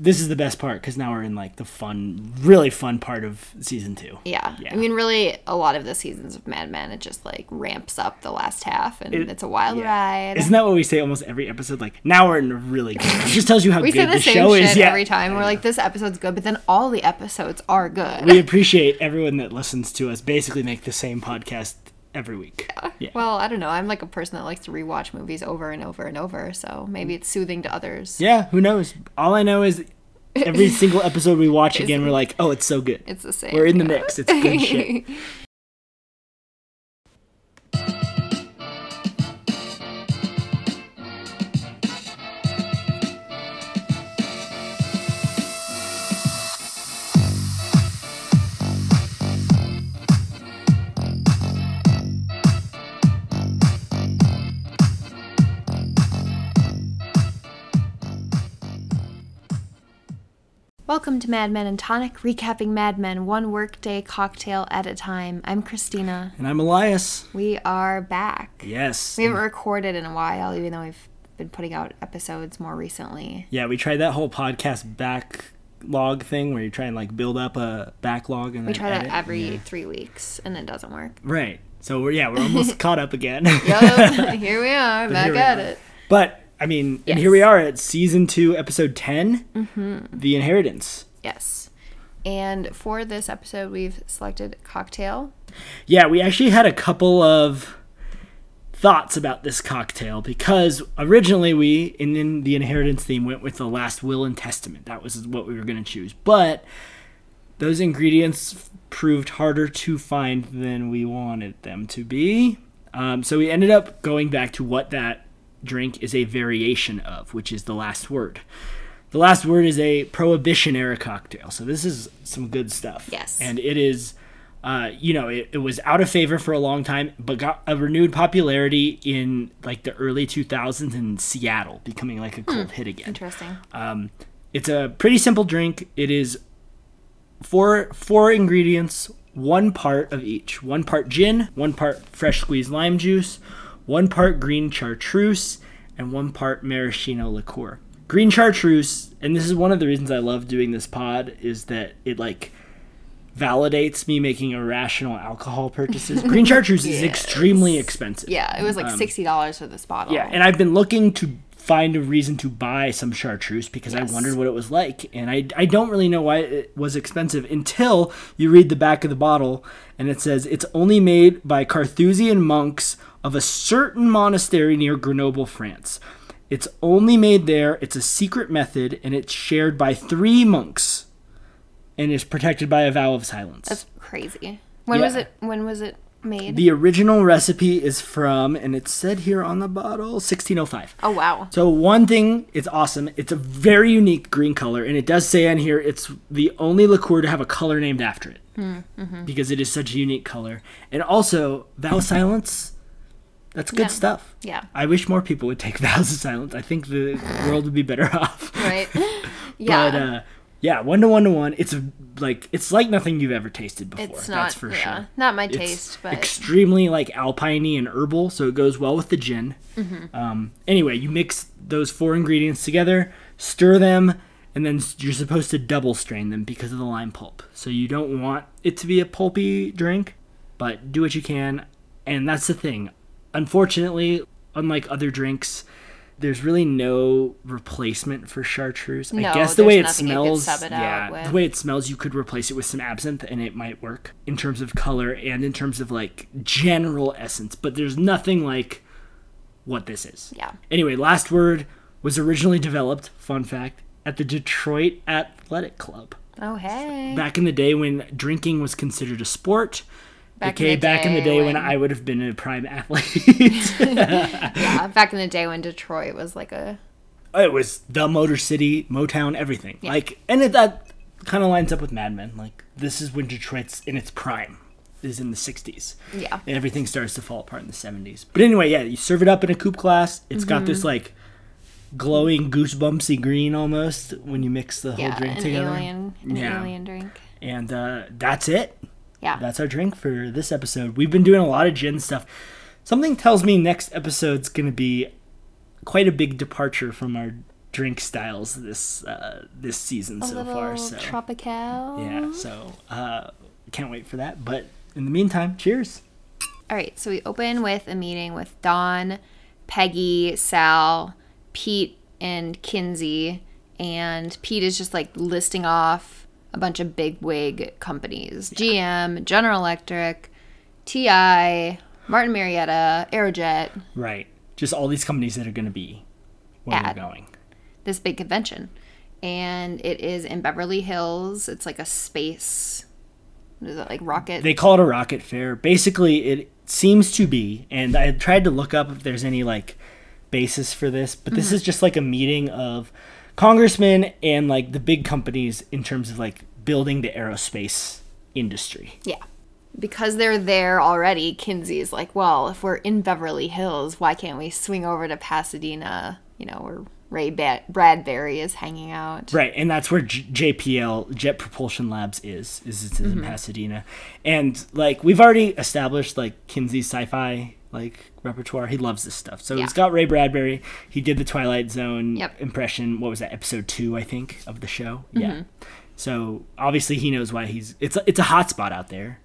this is the best part because now we're in like the fun, really fun part of season two. Yeah. Yeah. I mean, really, a lot of the seasons of Mad Men, it just like ramps up the last half, and It- it's a wild yeah. ride. Isn't that what we say almost every episode? Like now we're in a really good. It just tells you how we say good the the same show shit is. Yeah. every time. We're like, this episode's good, but then all the episodes are good. we appreciate everyone that listens to us. Basically, make the same podcast every week. Yeah. well, I don't know. I'm like a person that likes to rewatch movies over and over and over, so maybe it's soothing to others. Yeah, who knows? All I know is every single episode we watch again, we're like, oh, it's so good. It's the same. We're in the yeah. mix. It's good shit. Welcome to Mad Men and Tonic, recapping Mad Men one workday cocktail at a time. I'm Christina. And I'm Elias. We are back. Yes. We haven't recorded in a while, even though we've been putting out episodes more recently. Yeah, we tried that whole podcast backlog thing where you try and like build up a backlog and We then try that every Yeah. three weeks, and it doesn't work. Right. So we're yeah, we're almost caught up again. Yup, here we are, back we at it. But I mean, and here we are at season two, episode 10 Mm-hmm. The Inheritance. Yes. And for this episode, we've selected cocktail. Yeah, we actually had a couple of thoughts about this cocktail because originally we, in, in the inheritance theme, went with the last will and testament. That was what we were going to choose. But those ingredients proved harder to find than we wanted them to be. Um, so we ended up going back to what that drink is a variation of, which is the last word. The last word is a prohibition era cocktail. So this is some good stuff. Yes. And it is, uh, you know, it, it was out of favor for a long time, but got a renewed popularity in like the early 2000s in Seattle, becoming like a cult hit again. Interesting. Um, it's a pretty simple drink. It is four four ingredients, one part of each. One part gin, one part fresh squeezed lime juice, one part green chartreuse, and one part maraschino liqueur. Green chartreuse, and this is one of the reasons I love doing this pod, is that it like validates me making irrational alcohol purchases. Green chartreuse is extremely expensive. Yeah, it was like sixty dollars for this bottle. Um, Yeah, and I've been looking to find a reason to buy some chartreuse because Yes. I wondered what it was like, and I I don't really know why it was expensive until you read the back of the bottle and it says it's only made by Carthusian monks of a certain monastery near Grenoble, France. It's only made there. It's a secret method, and it's shared by three monks, and is protected by a vow of silence. that's crazy. When was it? When was it made? the original recipe is from, and it's said here on the bottle, 1605. oh wow. So one thing, it's awesome. It's a very unique green color, and it does say on here it's the only liqueur to have a color named after it hmm, mm-hmm. because it is such a unique color. And also, vow silence. That's good Yeah. stuff. Yeah. I wish more people would take vows of silence. I think the world would be better off. Right. yeah. But uh, yeah, one to one to one. It's like it's like nothing you've ever tasted before. it's not. that's for yeah, sure. Not my It's taste, but extremely like alpiney and herbal, so it goes well with the gin. Mm-hmm. Um, anyway, you mix those four ingredients together, stir them, and then you're supposed to double strain them because of the lime pulp. So you don't want it to be a pulpy drink, but do what you can. And that's the thing. Unfortunately, unlike other drinks, there's really no replacement for chartreuse. I No, guess the way it there's nothing you could smells, it yeah, the way it smells, you could replace it with some absinthe and it might work in terms of color and in terms of like general essence. But there's nothing like what this is. yeah. Anyway, last word was originally developed. Fun fact at the Detroit Athletic Club Oh hey. back in the day when drinking was considered a sport. Back in okay, the back in the day when when- I would have been a prime athlete. yeah. Back in the day when Detroit was like a it was the Motor City, Motown, everything. Like, and it, that kind of lines up with Mad Men. Like, this is when Detroit's in its prime. Is in the '60s. Yeah. And everything starts to fall apart in the '70s. But anyway, yeah, you serve it up in a coupe glass. It's got this Mm-hmm. like glowing goosebumpsy green almost when you mix the whole yeah drink an together. alien an Yeah. alien drink. And uh, that's it. Yeah. That's our drink for this episode. We've been doing a lot of gin stuff. Something tells me next episode's going to be quite a big departure from our drink styles this uh, this season A so far. So tropical. yeah, so uh, can't wait for that. But in the meantime, cheers. All right, so we open with a meeting with Don, Peggy, Sal, Pete, and Kinsey. And Pete is just like listing off a bunch of big wig companies GM, General Electric, TI, Martin Marietta, Aerojet, Right, just all these companies that are going to be where we're going. this big convention. And it is in Beverly Hills. It's like a space. What is it, like rocket? They call it a rocket fair. Basically, it seems to be, and I tried to look up if there's any like basis for this, but this mm-hmm. is just like a meeting of congressmen and like the big companies in terms of like building the aerospace industry. Yeah. Because they're there already, Kinsey is like, well, if we're in Beverly Hills, why can't we swing over to Pasadena, you know, where Ray ba- Bradbury is hanging out? Right, and that's where J- JPL Jet Propulsion Labs is. Is it's in mm-hmm. Pasadena, and like we've already established like Kinsey's sci-fi like repertoire. He loves this stuff. So Yeah. he's got Ray Bradbury. He did the Twilight Zone Yep. impression. What was that? Episode two, I think, of the show. Yeah. So obviously he knows why he's. It's a, it's a hot spot out there,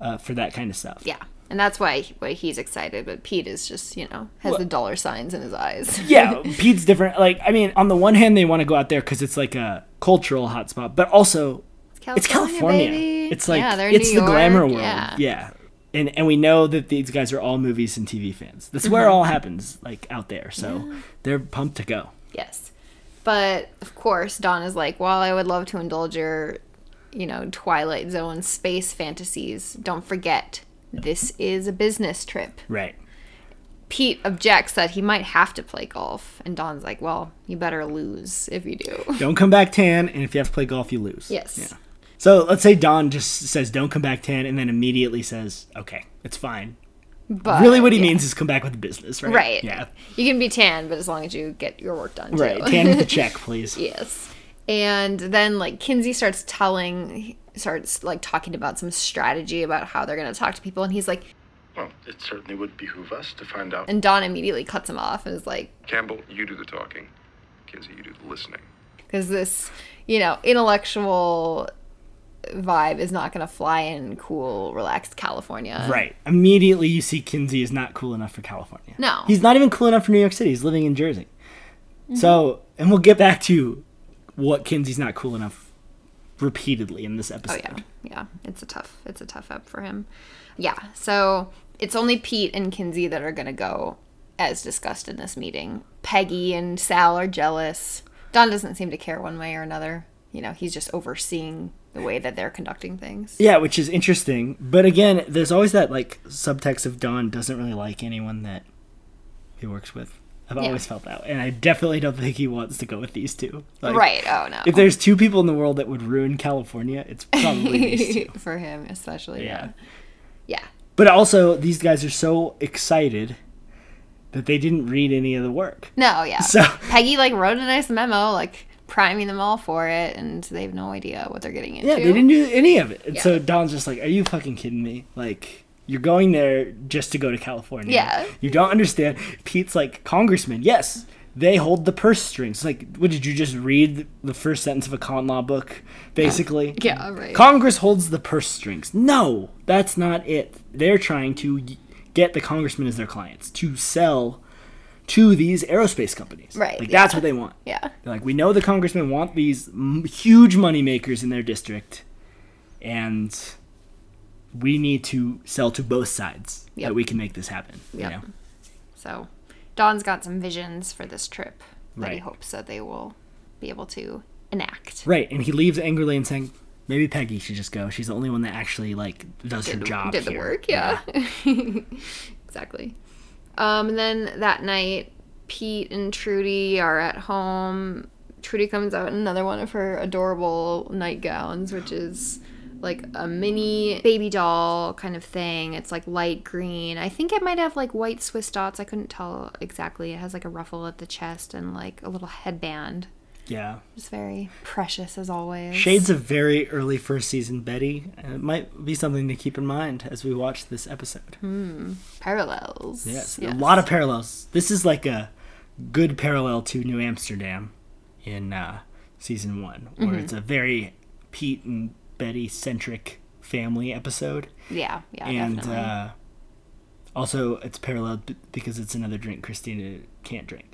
uh, for that kind of stuff. Yeah. And that's why why he's excited, but Pete is just, you know, has the dollar signs in his eyes. yeah, Pete's different. Like, I mean, on the one hand, they want to go out there because it's like a cultural hotspot, but also it's California. baby. It's like yeah, it's New the glamour world. Yeah. Yeah. And and we know that these guys are all movies and TV fans. That's where it Mm-hmm. all happens, like out there. So they're pumped to go. Yes. But of course, Don is like, while I would love to indulge your, you know, Twilight Zone space fantasies, don't forget, this is a business trip. Right. Pete objects that he might have to play golf. And Don's like, well, you better lose if you do. Don't come back tan, and if you have to play golf, you lose. Yes. Yeah. So let's say Don just says, "Don't come back tan," and then immediately says, "Okay, it's fine." But really, what he yeah. means is come back with the business, right? Right. Yeah. You can be tan, but as long as you get your work done. Too. Right. Tan with the check, please. Yes. And then like Kinsey starts telling starts like talking about some strategy about how they're gonna talk to people and he's like Well, it certainly would behoove us to find out. and Don immediately cuts him off and is like Campbell, you do the talking. Kinsey, you do the listening. because this, you know, intellectual vibe is not gonna fly in cool, relaxed California. Right. Immediately, you see Kinsey is not cool enough for California. No. He's not even cool enough for New York City. He's living in Jersey. Mm-hmm. So, and we'll get back to what Kinsey's not cool enough repeatedly in this Oh episode. yeah, yeah. It's a tough, it's a tough up for him. Yeah. So it's only Pete and Kinsey that are gonna go, as discussed in this meeting. Peggy and Sal are jealous. Don doesn't seem to care one way or another. You know, he's just overseeing the way that they're conducting things. Yeah, which is interesting. But again, there's always that like subtext of Don doesn't really like anyone that he works with. I've Yeah. always felt that, and I definitely don't think he wants to go with these two. Like, right. Oh no. If there's two people in the world that would ruin California, it's probably these two. for him, especially. Yeah. Yeah. Yeah. But also, these guys are so excited that they didn't read any of the work. No. Yeah. So Peggy like wrote a nice memo, like priming them all for it, and they have no idea what they're getting into. yeah, they didn't do any of it. And so Don's just like, "Are you fucking kidding me? Like, you're going there just to go to California? Yeah. You don't understand." Pete's like, "Congressman, yes." They hold the purse strings. Like, what did you just read the first sentence of a con law book, basically? Yeah. Right. Congress holds the purse strings. No, that's not it. They're trying to get the congressman as their clients to sell to these aerospace companies. Right, Like that's yeah. what they want. yeah. They're like, we know the congressmen want these m- huge money makers in their district, and we need to sell to both sides Yep. that we can make this happen. Yep. You know? So, Don's got some visions for this trip that he hopes that they will be able to enact. Right, and he leaves angrily and saying, maybe Peggy should just go. She's the only one that actually like does her job. did the here." work, yeah. exactly. Um, and then that night, Pete and Trudy are at home. Trudy comes out in another one of her adorable nightgowns, which is like a mini baby doll kind of thing. It's like light green. I think it might have like white Swiss dots. I couldn't tell exactly. It has like a ruffle at the chest and like a little headband. Yeah. It's very precious as always. Shades of very early first season Betty. And it might be something to keep in mind as we watch this episode. Hmm. parallels. Yes, a lot of parallels. This is like a good parallel to New Amsterdam in uh, season one, where Mm-hmm. it's a very Pete and Betty centric family episode, Yeah, yeah, and definitely. uh, also it's paralleled because it's another drink Christina can't drink,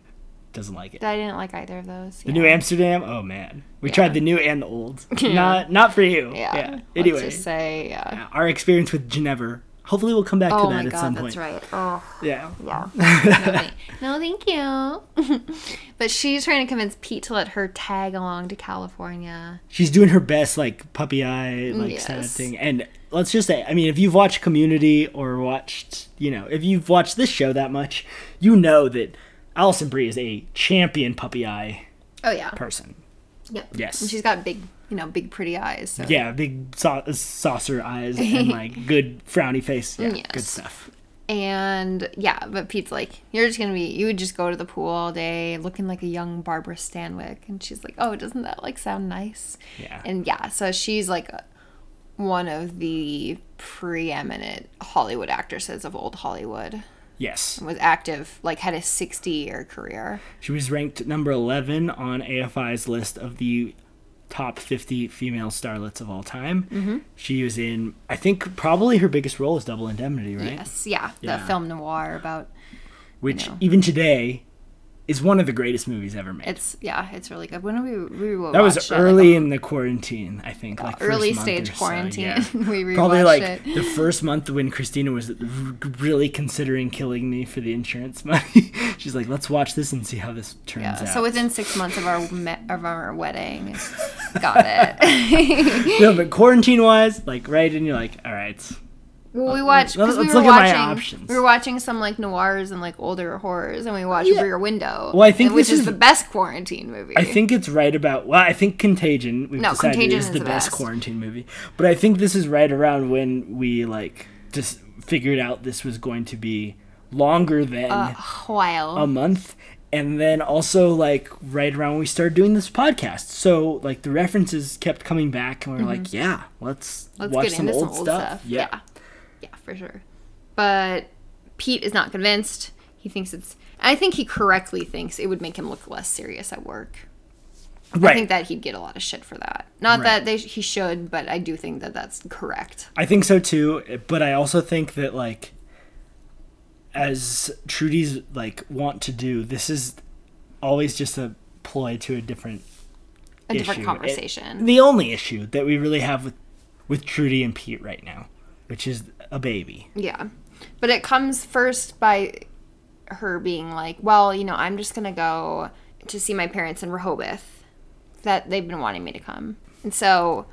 doesn't like it. I didn't like either of those. The yeah. New Amsterdam, oh man, we Yeah. tried the new and the old. Not not for you. Yeah. Yeah. Let's Anyway, just say yeah. our experience with Geneva. Hopefully, we'll come back Oh to that my at god, some that's right. Oh, Yeah. yeah. no, thank- you. but she's trying to convince Pete to let her tag along to California. she's doing her best like puppy eye like kind of thing and let's just say i mean if you've watched community or watched you know if you've watched this show that much you know that alison brie is a champion puppy eye Oh yeah. person Yep. Yes. And she's got big, you know, big pretty eyes. So. yeah big sau- saucer eyes and like good frowny face yeah good stuff And yeah, but Pete's like, you're just gonna be, you would just go to the pool all day, looking like a young Barbara Stanwyck, and she's like, oh, doesn't that like sound nice? yeah And yeah, so she's like one of the preeminent Hollywood actresses of old Hollywood. Yes Was active, like had a 60 year career. she was ranked number 11 on afi's list of the top 50 female starlets of all time mm-hmm. she was in i think probably her biggest role is double indemnity right Yes, yeah, the film noir about which know. even today is one of the greatest movies ever made. it's yeah, it's really good. When did we we that was it, like, early in the quarantine, I think, uh, like first early stage or so, quarantine. yeah. we rewatched Probably like it. the first month when Christina was really considering killing me for the insurance money. She's like, "Let's watch this and see how this turns Yeah, out." so within six months of our me- of our wedding, got it. no, but quarantine wise, like right, and you're like, "All right, well, we watched because we were watching. options. We were watching some like noirs and like older horrors, and we watched Yeah. Rear Window. Well, I think and- which is, is- the best quarantine movie. I think it's right about. Well, I think Contagion. We've No, decided Contagion is is the the best, best. quarantine movie. But I think this is right around when we like just figured out this was going to be longer than a while. a month, and then also like right around when we started doing this podcast. So like the references kept coming back, and we are like, yeah, let's, Mm-hmm. Let's watch get some into old some old stuff. stuff. Yeah, yeah, for sure. But Pete is not convinced. He thinks it's. I think he correctly thinks it would make him look less serious at work. right. I think that he'd get a lot of shit for that. Not Right. that they he should, but I do think that that's correct. I think so too, but I also think that like as Trudy's like want to do, this is always just a ploy to a different A different conversation. It- the only issue that we really have with with Trudy and Pete right now, which is a baby. Yeah. But it comes first by her being like, well, you know, I'm just going to go to see my parents in Rehoboth that they've been wanting me to come. And so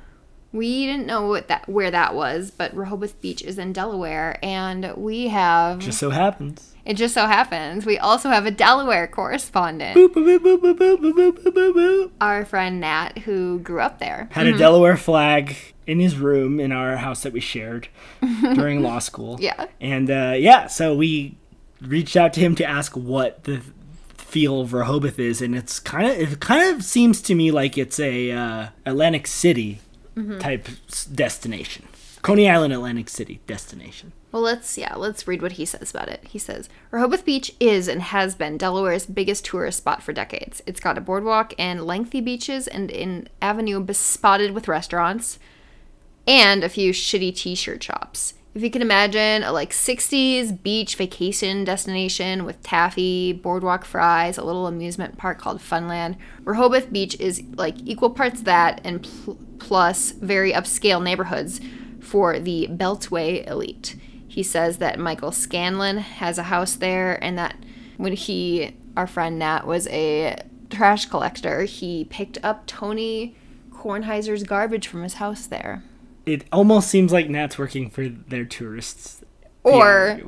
we didn't know what that where that was, but Rehoboth Beach is in Delaware and we have Just so happens. it just so happens we also have a Delaware correspondent, Boop, boop, boop, boop, boop, boop, boop, boop, boop, boop. our friend Nat who grew up there. Had a mm-hmm. Delaware flag in his room in our house that we shared during law school. Yeah. And uh, yeah, so we reached out to him to ask what the feel of Rehoboth is, and it's kind of it kind of seems to me like it's a uh, Atlantic City type destination, Coney Island, Atlantic City destination. Well, let's yeah, let's read what he says about it. He says, "Rehoboth Beach is and has been Delaware's biggest tourist spot for decades. It's got a boardwalk and lengthy beaches and an avenue bespotted with restaurants and a few shitty t-shirt shops. If you can imagine a like 60s beach vacation destination with taffy, boardwalk fries, a little amusement park called Funland, Rehoboth Beach is like equal parts that and pl- plus very upscale neighborhoods for the Beltway elite. He says that Michael Scanlon has a house there and that when he, our friend Nat, was a trash collector, he picked up Tony Kornheiser's garbage from his house there. It almost seems like Nat's working for their tourists. Or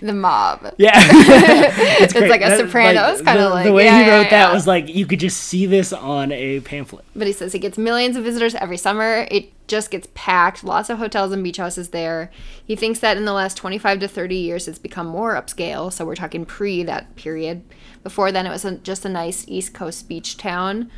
the mob. Yeah, it's, It's like a Sopranos kinda like- the way yeah, he yeah, wrote that yeah. was like you could just see this on a pamphlet. But he says he gets millions of visitors every summer. It just gets packed. Lots of hotels and beach houses there. He thinks that in the last 25 to 30 years, it's become more upscale. So we're talking pre that period. Before then, it was a, just a nice East Coast beach town.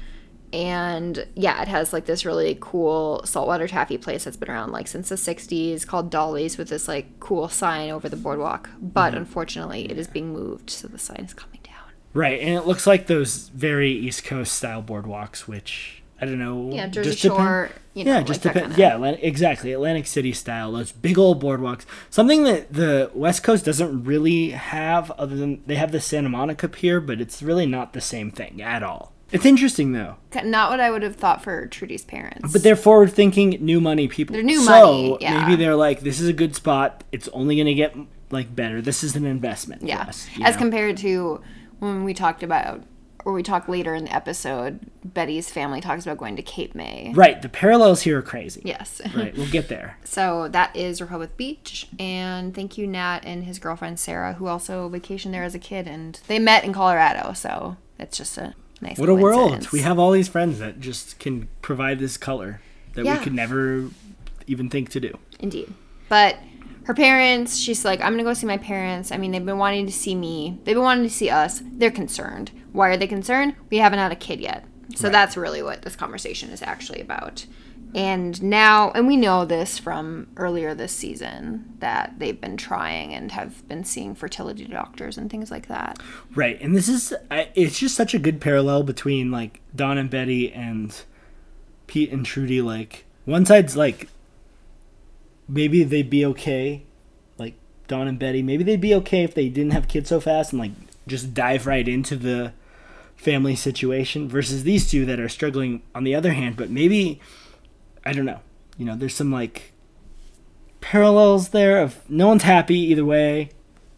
And yeah, it has like this really cool saltwater taffy place that's been around like since the 60s called Dolly's with this like cool sign over the boardwalk. But mm-hmm. unfortunately, it is being moved. So the sign is coming down. Right, and it looks like those very East Coast style boardwalks, which I don't know. Yeah, Jersey just depend- Shore. You know, yeah, like just depend. Yeah, Atlantic, exactly. Atlantic City style. Those big old boardwalks. Something that the West Coast doesn't really have, other than they have the Santa Monica Pier, but it's really not the same thing at all. It's interesting though, Not what I would have thought for Trudy's parents. but they're forward thinking, new money people. They're new so money, yeah. maybe they're like, this is a good spot. It's only gonna get like better. This is an investment. yeah, us, as know? compared to when we talked about, or we talk later in the episode, Betty's family talks about going to Cape May. right. The parallels here are crazy. Yes. Right, we'll get there. So that is Rehoboth Beach, and thank you Nat and his girlfriend Sarah, who also vacationed there as a kid, and they met in Colorado. So it's just a nice. What a world! We have all these friends that just can provide this color that Yeah. we could never even think to do. Indeed. But her parents, she's like, I'm gonna go see my parents. I mean, they've been wanting to see me. They've been wanting to see us. They're concerned. Why are they concerned? We haven't had a kid yet. So that's really what this conversation is actually about. And now, and we know this from earlier this season that they've been trying and have been seeing fertility doctors and things like that. Right, and this is it's just such a good parallel between like Don and Betty and Pete and Trudy. Like one side's like maybe they'd be okay, like Don and Betty. Maybe they'd be okay if they didn't have kids so fast and like just dive right into the family situation. Versus these two that are struggling on the other hand. But maybe I don't know. You know, there's some like parallels there of no one's happy either way.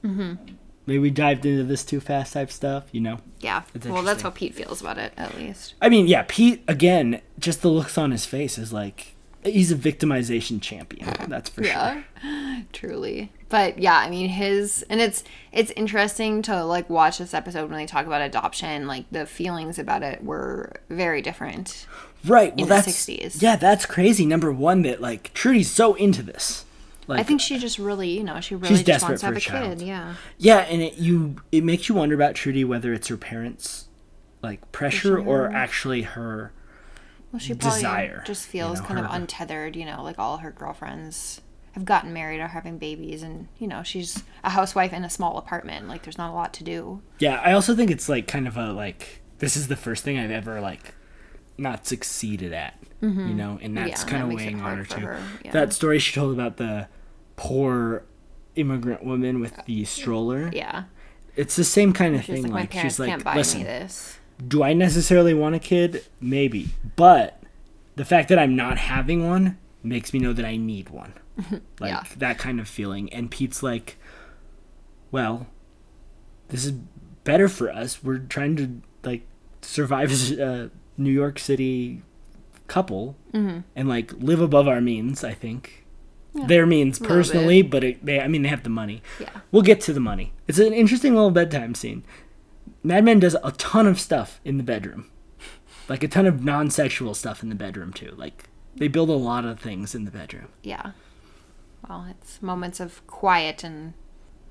Mm-hmm. Maybe we dived into this too fast type stuff, you know? Yeah. Well, that's how Pete feels about it, at least. I mean, yeah, Pete, again, just the looks on his face is like, he's a victimization champion. That's for sure. Yeah, truly. But yeah, I mean his and it's it's interesting to like watch this episode when they talk about adoption. Like the feelings about it were very different. Right. Well, the that's, 60s. Yeah, that's crazy. Number one, that like Trudy's so into this. Like, I think she just really, you know, she really She's just desperate wants to have for a child. kid. Yeah. Yeah, and it you it makes you wonder about Trudy whether it's her parents like pressure or actually her Well, she probably Desire, just you feels know, kind of untethered. You know, like all her girlfriends have gotten married or having babies, and you know, she's a housewife in a small apartment. Like, there's not a lot to do. Yeah, I also think it's like kind of a like this is the first thing I've ever like not succeeded at, you know, and that's Mm-hmm. Yeah, kind of it weighing on her too. her, yeah. That story she told about the poor immigrant woman with the stroller. Yeah. It's the same kind of She's thing. like, Like, she's like, listen, do I necessarily want a kid? Maybe, but the fact that I'm not having one makes me know that I need one. Like Yeah. that kind of feeling. And Pete's like, well, this is better for us. We're trying to like survive as a New York City couple Mm-hmm. and like live above our means. I think their means personally, but it, they, I mean, they have the money. Yeah. We'll get to the money. It's an interesting little bedtime scene. Mad Men does a ton of stuff in the bedroom, like a ton of non-sexual stuff in the bedroom too. Like they build a lot of things in the bedroom. Yeah. Well, it's moments of quiet and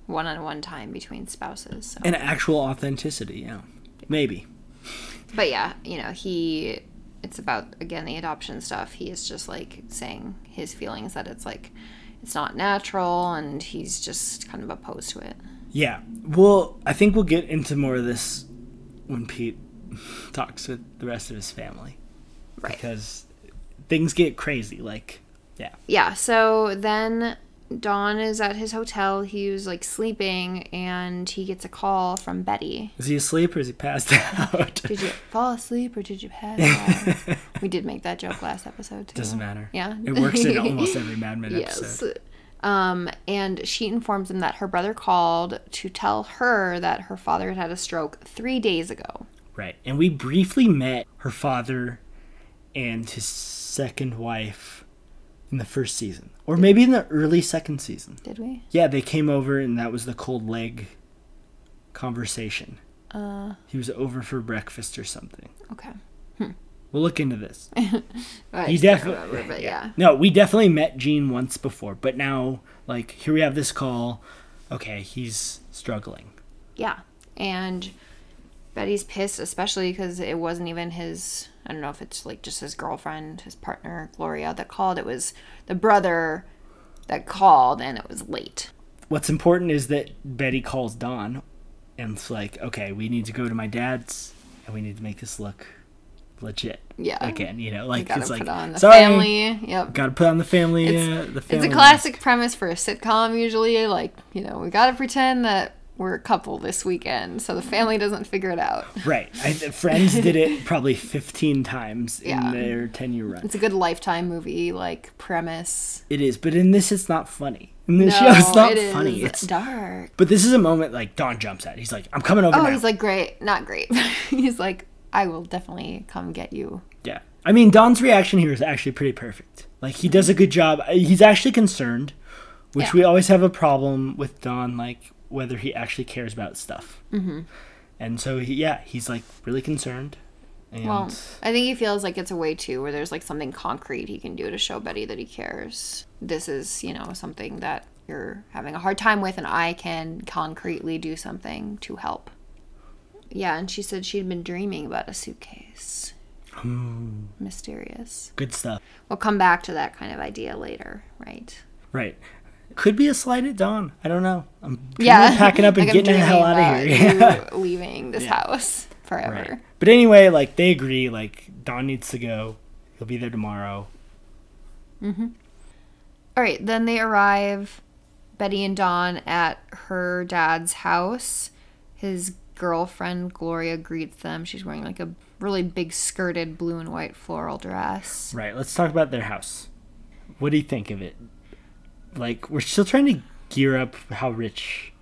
one-on-one time between spouses. So. and actual authenticity. Yeah, maybe. But yeah, you know, he it's about again the adoption stuff. He is just like saying his feelings that it's like it's not natural and he's just kind of opposed to it. Yeah. Well, I think we'll get into more of this when Pete talks with the rest of his family Right. because things get crazy. Like, yeah. Yeah, so then Don is at his hotel. He was like sleeping and he gets a call from Betty. Is he asleep or is he passed out? Did you fall asleep or did you pass out? we did make that joke last episode too. Doesn't matter. Yeah. It works in almost every Mad Men Yes. episode. Um, and she informs him that her brother called to tell her that her father had had a stroke three days ago. Right. And we briefly met her father and his second wife in the first season. Or maybe in the early second season. Did we? Yeah, they came over and that was the cold leg conversation. Uh, He was over for breakfast or something. okay. We'll look into this. He definitely but yeah. No, we definitely met Gene once before, but now like here we have this call. Okay, he's struggling. Yeah. And Betty's pissed, especially because it wasn't even his, I don't know if it's like just his girlfriend, his partner, Gloria, that called. It was the brother that called and it was late. What's important is that Betty calls Don and it's like, okay, we need to go to my dad's and we need to make this look legit. Yeah. Again, you know, like it's put like on the sorry, family. Yep. Got to put on the family. It's- uh, the It's a classic premise for a sitcom usually. Like, you know, we gotta pretend that we're a couple this weekend so the family doesn't figure it out. Right. I, Friends did it probably 15 times Yeah. in their 10 year run. It's a good lifetime movie, like premise. It is, but in this, it's not funny. In this no, show, it's not it funny. It's dark. but this is a moment like Don jumps at. He's like, "I'm coming over Oh, now." he's like, great. Not great. he's like, I will definitely come get you. yeah. I mean, Don's reaction here is actually pretty perfect. Like he does a good job. He's actually concerned, which Yeah. we always have a problem with Don, like whether he actually cares about stuff. Mm-hmm. And so, he, yeah, he's like really concerned. And Well, I think he feels like it's a way too where there's like something concrete he can do to show Betty that he cares. This is, you know, something that you're having a hard time with, and I can concretely do something to help. Yeah, and she said she'd been dreaming about a suitcase. Mysterious. good stuff. We'll come back to that kind of idea later, right? Right. Could be a slight at Don. I don't know. I'm Yeah, packing up and Like, I'm getting the hell out of here. leaving this Yeah. house forever. Right. But anyway, like they agree, like Don needs to go. He'll be there tomorrow. Mm-hmm. All right, then they arrive, Betty and Don, at her dad's house. His girlfriend, Gloria, greets them. She's wearing like a really big skirted blue and white floral dress. Right. Let's talk about their house. What do you think of it? Like we're still trying to gear up how rich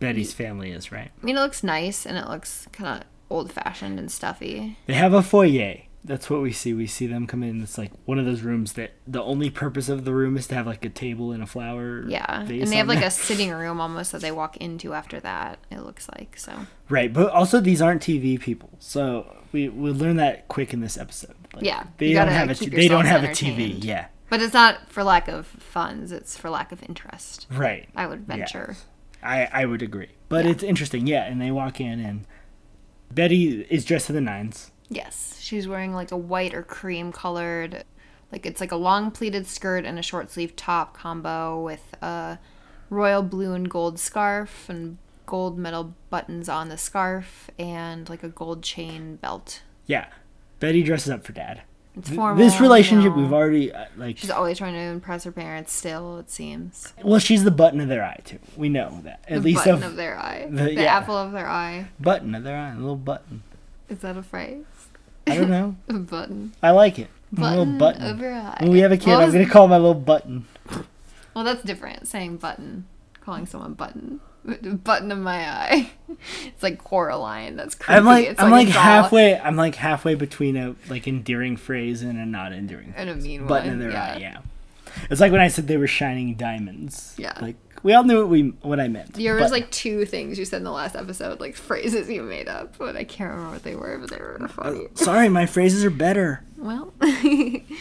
Betty's family is, right? I mean, it looks nice and it looks kind of old fashioned and stuffy. They have a foyer. That's what we see. We see them come in. It's like one of those rooms that the only purpose of the room is to have like a table and a flower. Yeah. And they have like there. a sitting room almost that they walk into after that, it looks like. So, Right, but also these aren't TV people, so we we learn that quick in this episode. Like, Yeah, they don't have a they don't have a TV. Yeah, but it's not for lack of funds, it's for lack of interest, right. I would venture. I I would agree, but Yeah. it's interesting. Yeah, and they walk in and Betty is dressed to the nines. Yes, she's wearing like a white or cream colored, like it's like a long pleated skirt and a short sleeve top combo with a royal blue and gold scarf and gold metal buttons on the scarf and like a gold chain belt. Yeah, Betty dresses up for Dad. It's formal. this relationship you know. we've already uh, like. She's always trying to impress her parents. Still, it seems. well, she's the button of their eye too. We know that at the least button of, of their eye. the- The, yeah. apple of their eye. button of their eye, a little button. Is that a phrase? I don't know. A button. I like it. A Button, little button. of her eye. When we have a kid, I'm was- gonna call my little button. Well, that's different. Saying button, calling someone button, button of my eye. It's like Coraline. That's creepy. I'm like it's I'm like doll halfway I'm like halfway between a like endearing phrase and a not endearing and a mean button one. of their yeah. eye. Yeah, it's like when I said they were shining diamonds. Yeah. like we all knew what we what I meant. There was but- like two things you said in the last episode, like phrases you made up, but I can't remember what they were, but they were oh, funny. sorry, my phrases are better. Well, All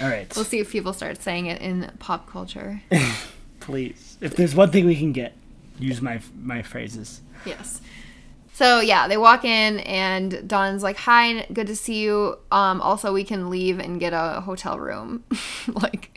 right, we'll see if people start saying it in pop culture. please. If there's one thing we can get, use my my phrases. Yes. So yeah, they walk in and Don's like, "Hi, good to see you. Um, also, we can leave and get a hotel room. like,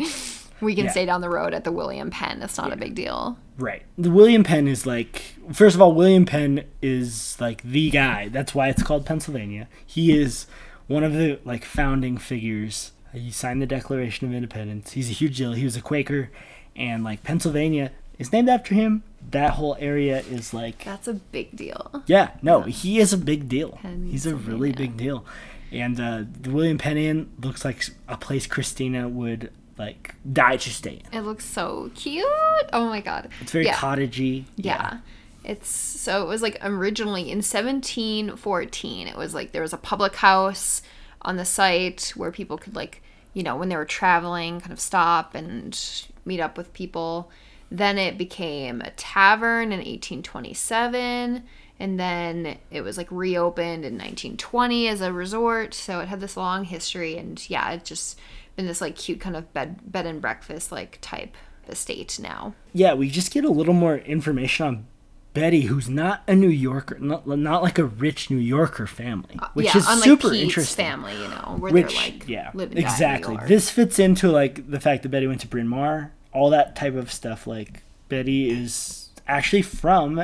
we can Yeah. stay down the road at the William Penn. It's not a big deal. Right. The William Penn is like first of all, William Penn is like the guy. That's why it's called Pennsylvania. He is one of the like founding figures. He signed the Declaration of Independence. He's a huge deal. He was a Quaker and like Pennsylvania is named after him. That whole area is like That's a big deal. yeah, no, he is a big deal. He's a really big deal. And uh, the William Penn Inn looks like a place Christina would like die to stay in. It looks so cute. Oh my god. It's very yeah. cottagey. Yeah. It's so it was like originally in 1714 it was like there was a public house on the site where people could like, you know, when they were traveling kind of stop and meet up with people. Then it became a tavern in 1827 and then it was like reopened in 1920 as a resort. So it had this long history and yeah, it's just been this like cute kind of bed bed and breakfast like type estate now. yeah, we just get a little more information on Betty, who's not a New Yorker, not, not like a rich New Yorker family, which Uh, yeah, is super Pete's interesting. family, you know, where Which, they're like yeah, live and die in New exactly. This fits into like the fact that Betty went to Bryn Mawr, all that type of stuff. Like Betty is actually from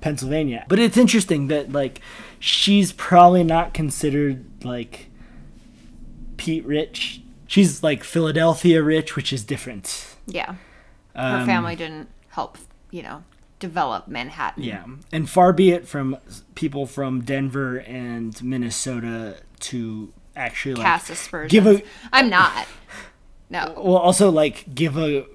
Pennsylvania. But it's interesting that like she's probably not considered like Pete rich. She's like Philadelphia rich, which is different. Yeah. Her Um, family didn't help, you know, develop Manhattan. Yeah, and far be it from people from Denver and Minnesota to actually like Cast aspersions. give a I'm not. No. well also like give a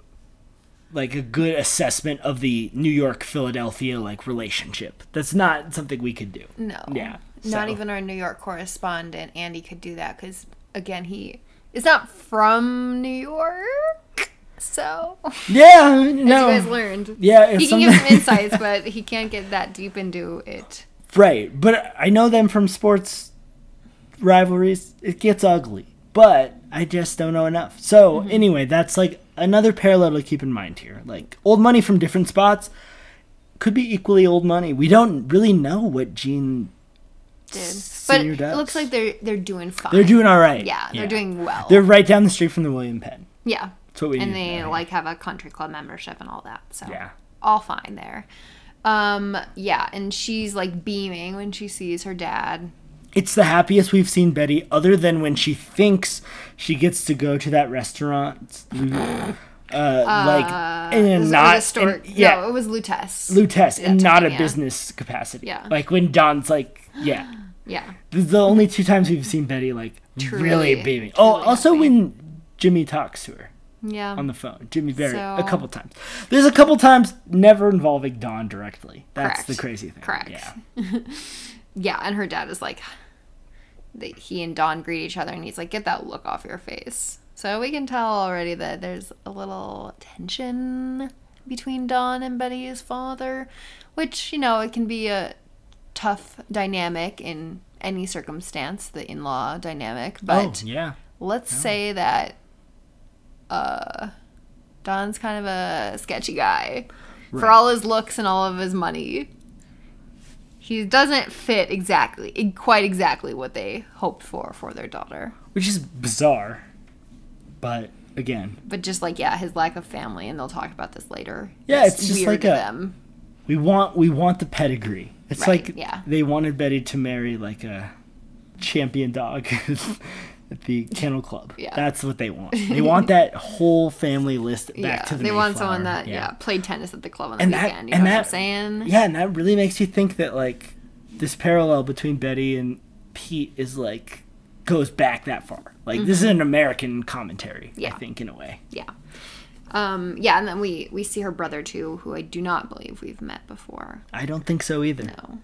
like a good assessment of the New York Philadelphia like relationship. That's not something we could do. No. Yeah. Not so- even our New York correspondent, Andy, could do that because, again, he is not from New York. So, Yeah, as no. you guys learned. yeah, He can give some insights, but he can't get that deep into it. Right, but I know them from sports rivalries. It gets ugly, but I just don't know enough. So Mm-hmm. anyway, that's like another parallel to keep in mind here. Like old money from different spots could be equally old money. We don't really know what Gene. Did. But it does. looks like they're they're doing fine. They're doing all right. Yeah, they're doing well. They're right down the street from the William Penn. yeah. That's what we and they now. like have a country club membership and all that. So Yeah. all fine there. Um, yeah, and she's like beaming when she sees her dad. It's the happiest we've seen Betty, other than when she thinks she gets to go to that restaurant. Uh, like, and was, not it a and- yeah, No, it was Lutèce. Lutèce, Yeah, and not a Titania. business capacity. Yeah. Like when Don's like, yeah. Yeah. This is the only two times we've seen Betty like really beaming. Oh, also happy. when Jimmy talks to her Yeah. on the phone. Jimmy very a couple times. There's a couple times never involving Don directly. That's Correct. the crazy thing. Correct. Yeah. yeah, and her dad is like, they, he and Don greet each other, and he's like, "Get that look off your face." So we can tell already that there's a little tension between Don and Betty's father, which you know it can be a tough dynamic in any circumstance, the in-law dynamic. But oh, yeah. let's say that uh, Don's kind of a sketchy guy for all his looks and all of his money. He doesn't fit exactly, quite exactly what they hoped for for their daughter. Which is bizarre. But again, But just like yeah, his lack of family, and they'll talk about this later. Yeah, it's just weird like a- them. we want we want the pedigree. It's Right, like yeah. they wanted Betty to marry like a champion dog the kennel club. Yeah. That's what they want. They want that whole family list back Yeah, to the they want someone that yeah. played tennis at the club on the And that- weekend. you and know what I'm that- saying? Yeah, and that really makes you think that like this parallel between Betty and Pete is like goes back that far. Like this is an American commentary, Mm-hmm. Yeah. I think, in a way. Yeah. Um, yeah, and then we we see her brother too, who I do not believe we've met before. I don't think so either. No.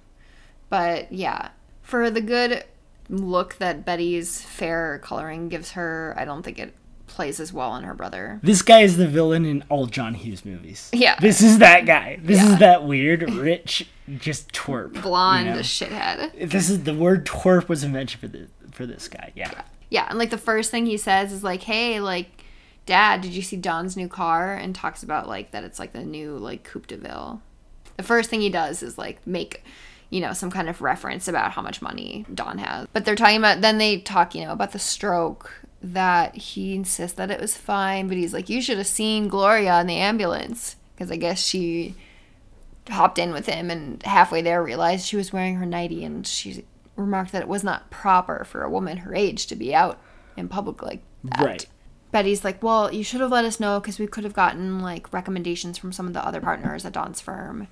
But yeah, for the good look that Betty's fair coloring gives her, I don't think it plays as well on her brother. This guy is the villain in all John Hughes movies. Yeah. This is that guy. This Yeah. is that weird, rich, just twerp. you Blonde know? shithead. This is the word twerp was invented for this for this guy. Yeah. Yeah, and like the first thing he says is like, "Hey, like, Dad, did you see Don's new car?" And talks about like that it's like the new like Coupe de Ville. The first thing he does is like make, you know, some kind of reference about how much money Don has. But they're talking about then they talk, you know, about the stroke that he insists that it was fine, but he's like, "You should have seen Gloria in the ambulance." Because I guess she hopped in with him and halfway there realized she was wearing her nightie and she remarked that it was not proper for a woman her age to be out in public like that. Right. Betty's like, well, you should have let us know because we could have gotten like recommendations from some of the other partners at Don's firm.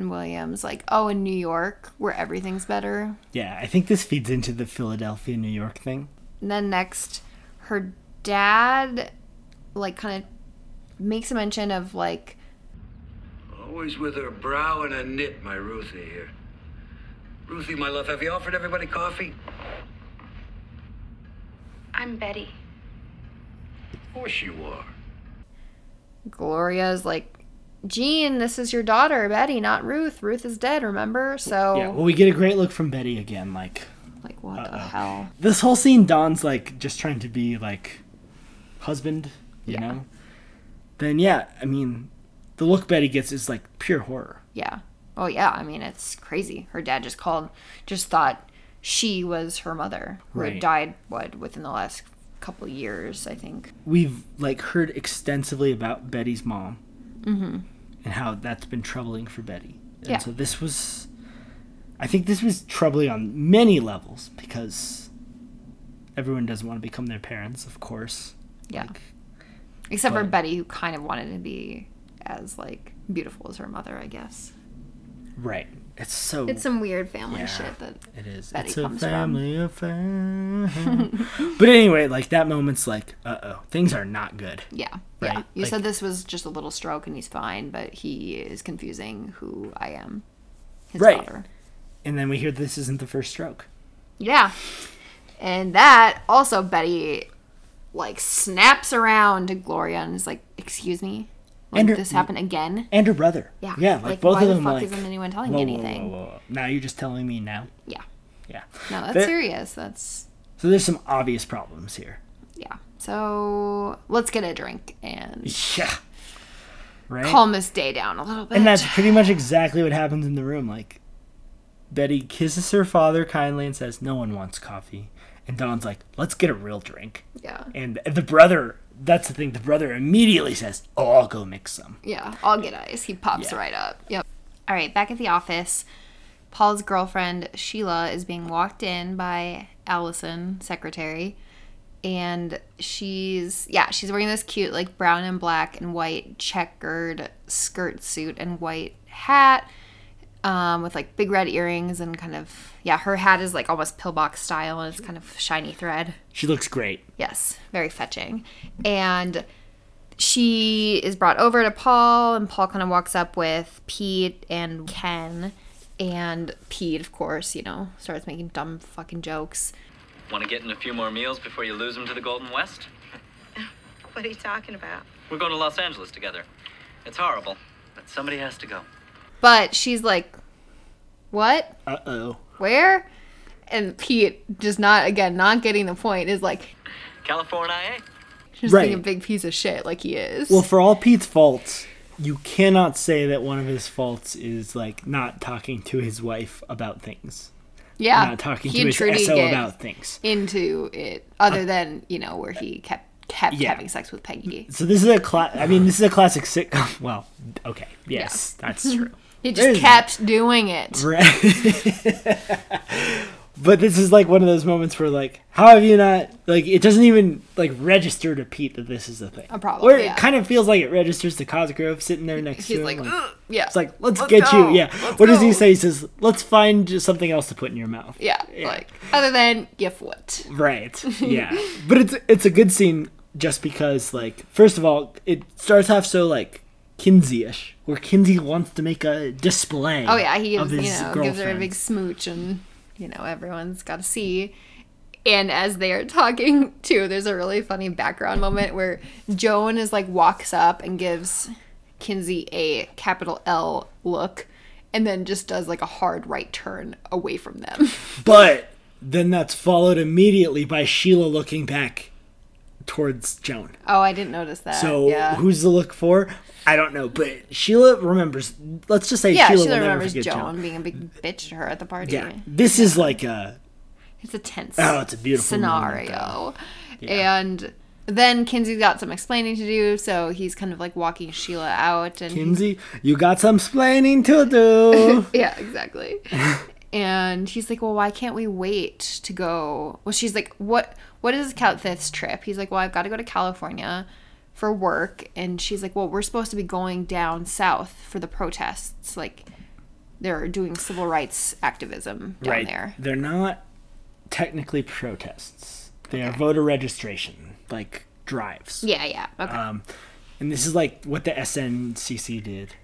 And William's like, oh, in New York where everything's better. Yeah, I think this feeds into the Philadelphia, New York thing. And then next, her dad like kind of makes a mention of like Always with her brow in a knit, my Ruthie here. Ruthie, my love, have you offered everybody coffee? I'm Betty. Of course you are. Gloria's like, Gene, this is your daughter, Betty, not Ruth. Ruth is dead, remember? So Yeah. Well, we get a great look from Betty again. Like like what the hell? this whole scene, Don's like just trying to be like husband, you Yeah. know. Then yeah, I mean, the look Betty gets is like pure horror. Yeah. Oh yeah, I mean it's crazy. Her dad just called just thought she was her mother who Right. had died what within the last couple years, I think. We've like heard extensively about Betty's mom, mm-hmm. and how that's been troubling for Betty. And Yeah. so this was, I think this was troubling on many levels because everyone doesn't want to become their parents, of course. Yeah. Like, Except for Betty, who kind of wanted to be as like beautiful as her mother, I guess. right. It's so. It's some weird family Yeah. shit that It is. Betty it's a comes from. family affair. but anyway, like that moment's like, uh oh, things are not good. Yeah. Yeah. You like- said this was just a little stroke and he's fine, but he is confusing who I am. His Right. daughter. And then we hear this isn't the first stroke. Yeah. And that also Betty like snaps around to Gloria and is like, "Excuse me, like And her- this happened again." And her brother. Yeah. Yeah, like, Like, both why of the them. fuck like, isn't anyone telling whoa, me anything? Whoa, whoa. Now you're just telling me now. Yeah. Yeah. No, that's There- serious. That's So there's some obvious problems here. yeah. So let's get a drink and Yeah. Right. calm this day down a little bit. And that's pretty much exactly what happens in the room. Like, Betty kisses her father kindly and says, "No one wants coffee." And Don's like, "Let's get a real drink." yeah. And the brother, that's the thing. The brother immediately says, "Oh, I'll go mix some." Yeah, I'll get ice. He pops Yeah. right up. Yep. All right, back at the office, Paul's girlfriend Sheila is being walked in by Allison, secretary, and she's yeah, she's wearing this cute like brown and black and white checkered skirt suit and white hat. Um, with like big red earrings and kind of yeah, her hat is like almost pillbox style and it's kind of shiny thread. She looks great. Yes, very fetching. And she is brought over to Paul, and Paul kind of walks up with Pete and Ken. And Pete, of course, you know, starts making dumb fucking jokes. Want to get in a few more meals before you lose them to the Golden West? What are you talking about? We're going to Los Angeles together. It's horrible, but somebody has to go. But she's like, What? Uh oh. Where? And Pete, just not, again, not getting the point, is like, California, eh? just Right. being a big piece of shit like he is. Well, for all Pete's faults, you cannot say that one of his faults is like not talking to his wife about things. yeah. not talking he to his Trudy SO about things. into it, other than, you know, where he kept, kept Yeah. having sex with Peggy. So this is a cla- I mean, this is a classic sitcom. Well, okay, yes, that's true. He just There's- kept doing it. Right. but this is like one of those moments where like, how have you not like it doesn't even like register to Pete that this is a thing. A problem, Where yeah. it kind of feels like it registers to Cosgrove sitting there next He's to him. like, like, yeah. it's like let's, Let's get go. you. Yeah. Let's what does he say? He says, "Let's find just something else to put in your mouth." yeah, Yeah. like other than gift what? Right. Yeah. but it's it's a good scene just because like first of all it starts off so like Kinsey-ish, where Kinsey wants to make a display. Oh yeah, he of gives you know gives her a big smooch, and you know everyone's got to see. And as they are talking too, there's a really funny background moment where Joan is like walks up and gives Kinsey a capital L look, and then just does like a hard right turn away from them. But then that's followed immediately by Sheila looking back towards Joan. oh, I didn't notice that. So yeah. who's the look for? I don't know, but Sheila remembers. Let's just say yeah, Sheila, Sheila remembers Joan Joan. being a big bitch to her at the party. Yeah, this is like a It's a tense Oh, it's a beautiful scenario. And then Kinsey's got some explaining to do, so he's kind of like walking Sheila out and Kinsey. You got some splaining to do. Yeah, exactly. and he's like, "Well, why can't we wait to go?" Well, she's like, "What what is this trip?" He's like, "Well, I've got to go to California for work." And she's like, "Well, we're supposed to be going down south for the protests. Like they're doing civil rights activism down right. there." They're not technically protests. They are voter registration, like drives. Yeah, yeah. Okay. Um, and this is like what the SNCC did.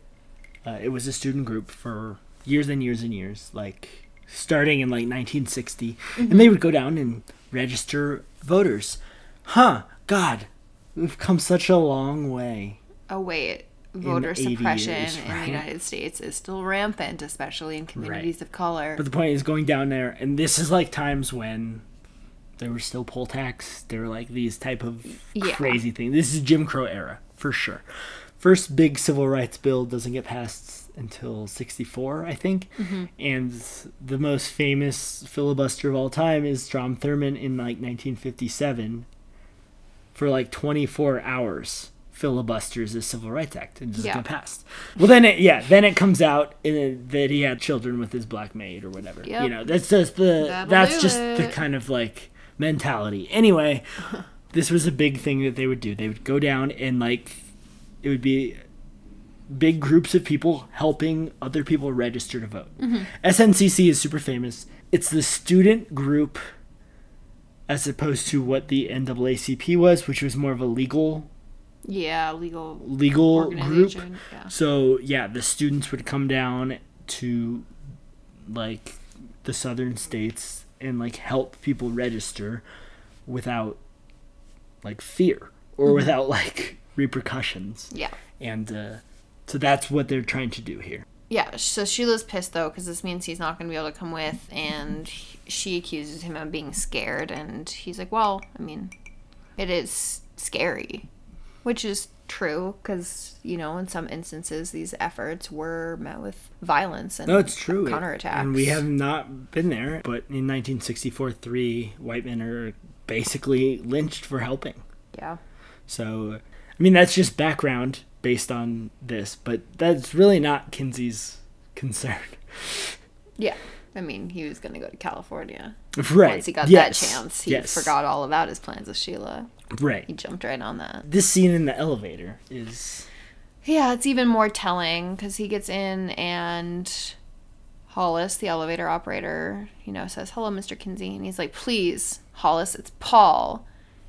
Uh, it was a student group for years and years and years, like starting in like 1960, and mm-hmm. they would go down and register voters. Huh? God, we've come such a long way. oh wait. Voter 80 suppression years, in the United States is still rampant, especially in communities of color. But the point is going down there, and this is like times when there were still poll tax. There were like these type of Yeah. crazy things. This is Jim Crow era for sure. First big civil rights bill doesn't get passed until '64, I think, mm-hmm. and the most famous filibuster of all time is Strom Thurmond in like 1957 for like 24 hours filibusters the Civil Rights Act and just Yeah. get passed. Well, then it, yeah, then it comes out that he had children with his black maid or whatever. You know, that's just the That'll that's just the kind of like mentality. Anyway, this was a big thing that they would do. They would go down and like it would be big groups of people helping other people register to vote. SNCC is super famous. It's the student group as opposed to what the NAACP was, which was more of a legal Yeah, legal legal group. Yeah. So yeah, the students would come down to like the southern states and like help people register without like fear or without like repercussions. Yeah. And uh, so that's what they're trying to do here. Yeah, so Sheila's pissed though because this means he's not going to be able to come with, and she accuses him of being scared, and he's like, "Well, I mean, it is scary," which is true because you know in some instances these efforts were met with violence and No, it's true. counterattacks. And we have not been there. But in 1964, three white men are basically lynched for helping. yeah, So, I mean, that's just background based on this, but that's really not Kinsey's concern. yeah. I mean, he was going to go to California Right. once he got yes. that chance. He yes. forgot all about his plans with Sheila. Right. He jumped right on that. This scene in the elevator is. Yeah, it's even more telling because he gets in and Hollis, the elevator operator, you know, says, Hello, Mr. Kinsey. And he's like, Please, Hollis, it's Paul.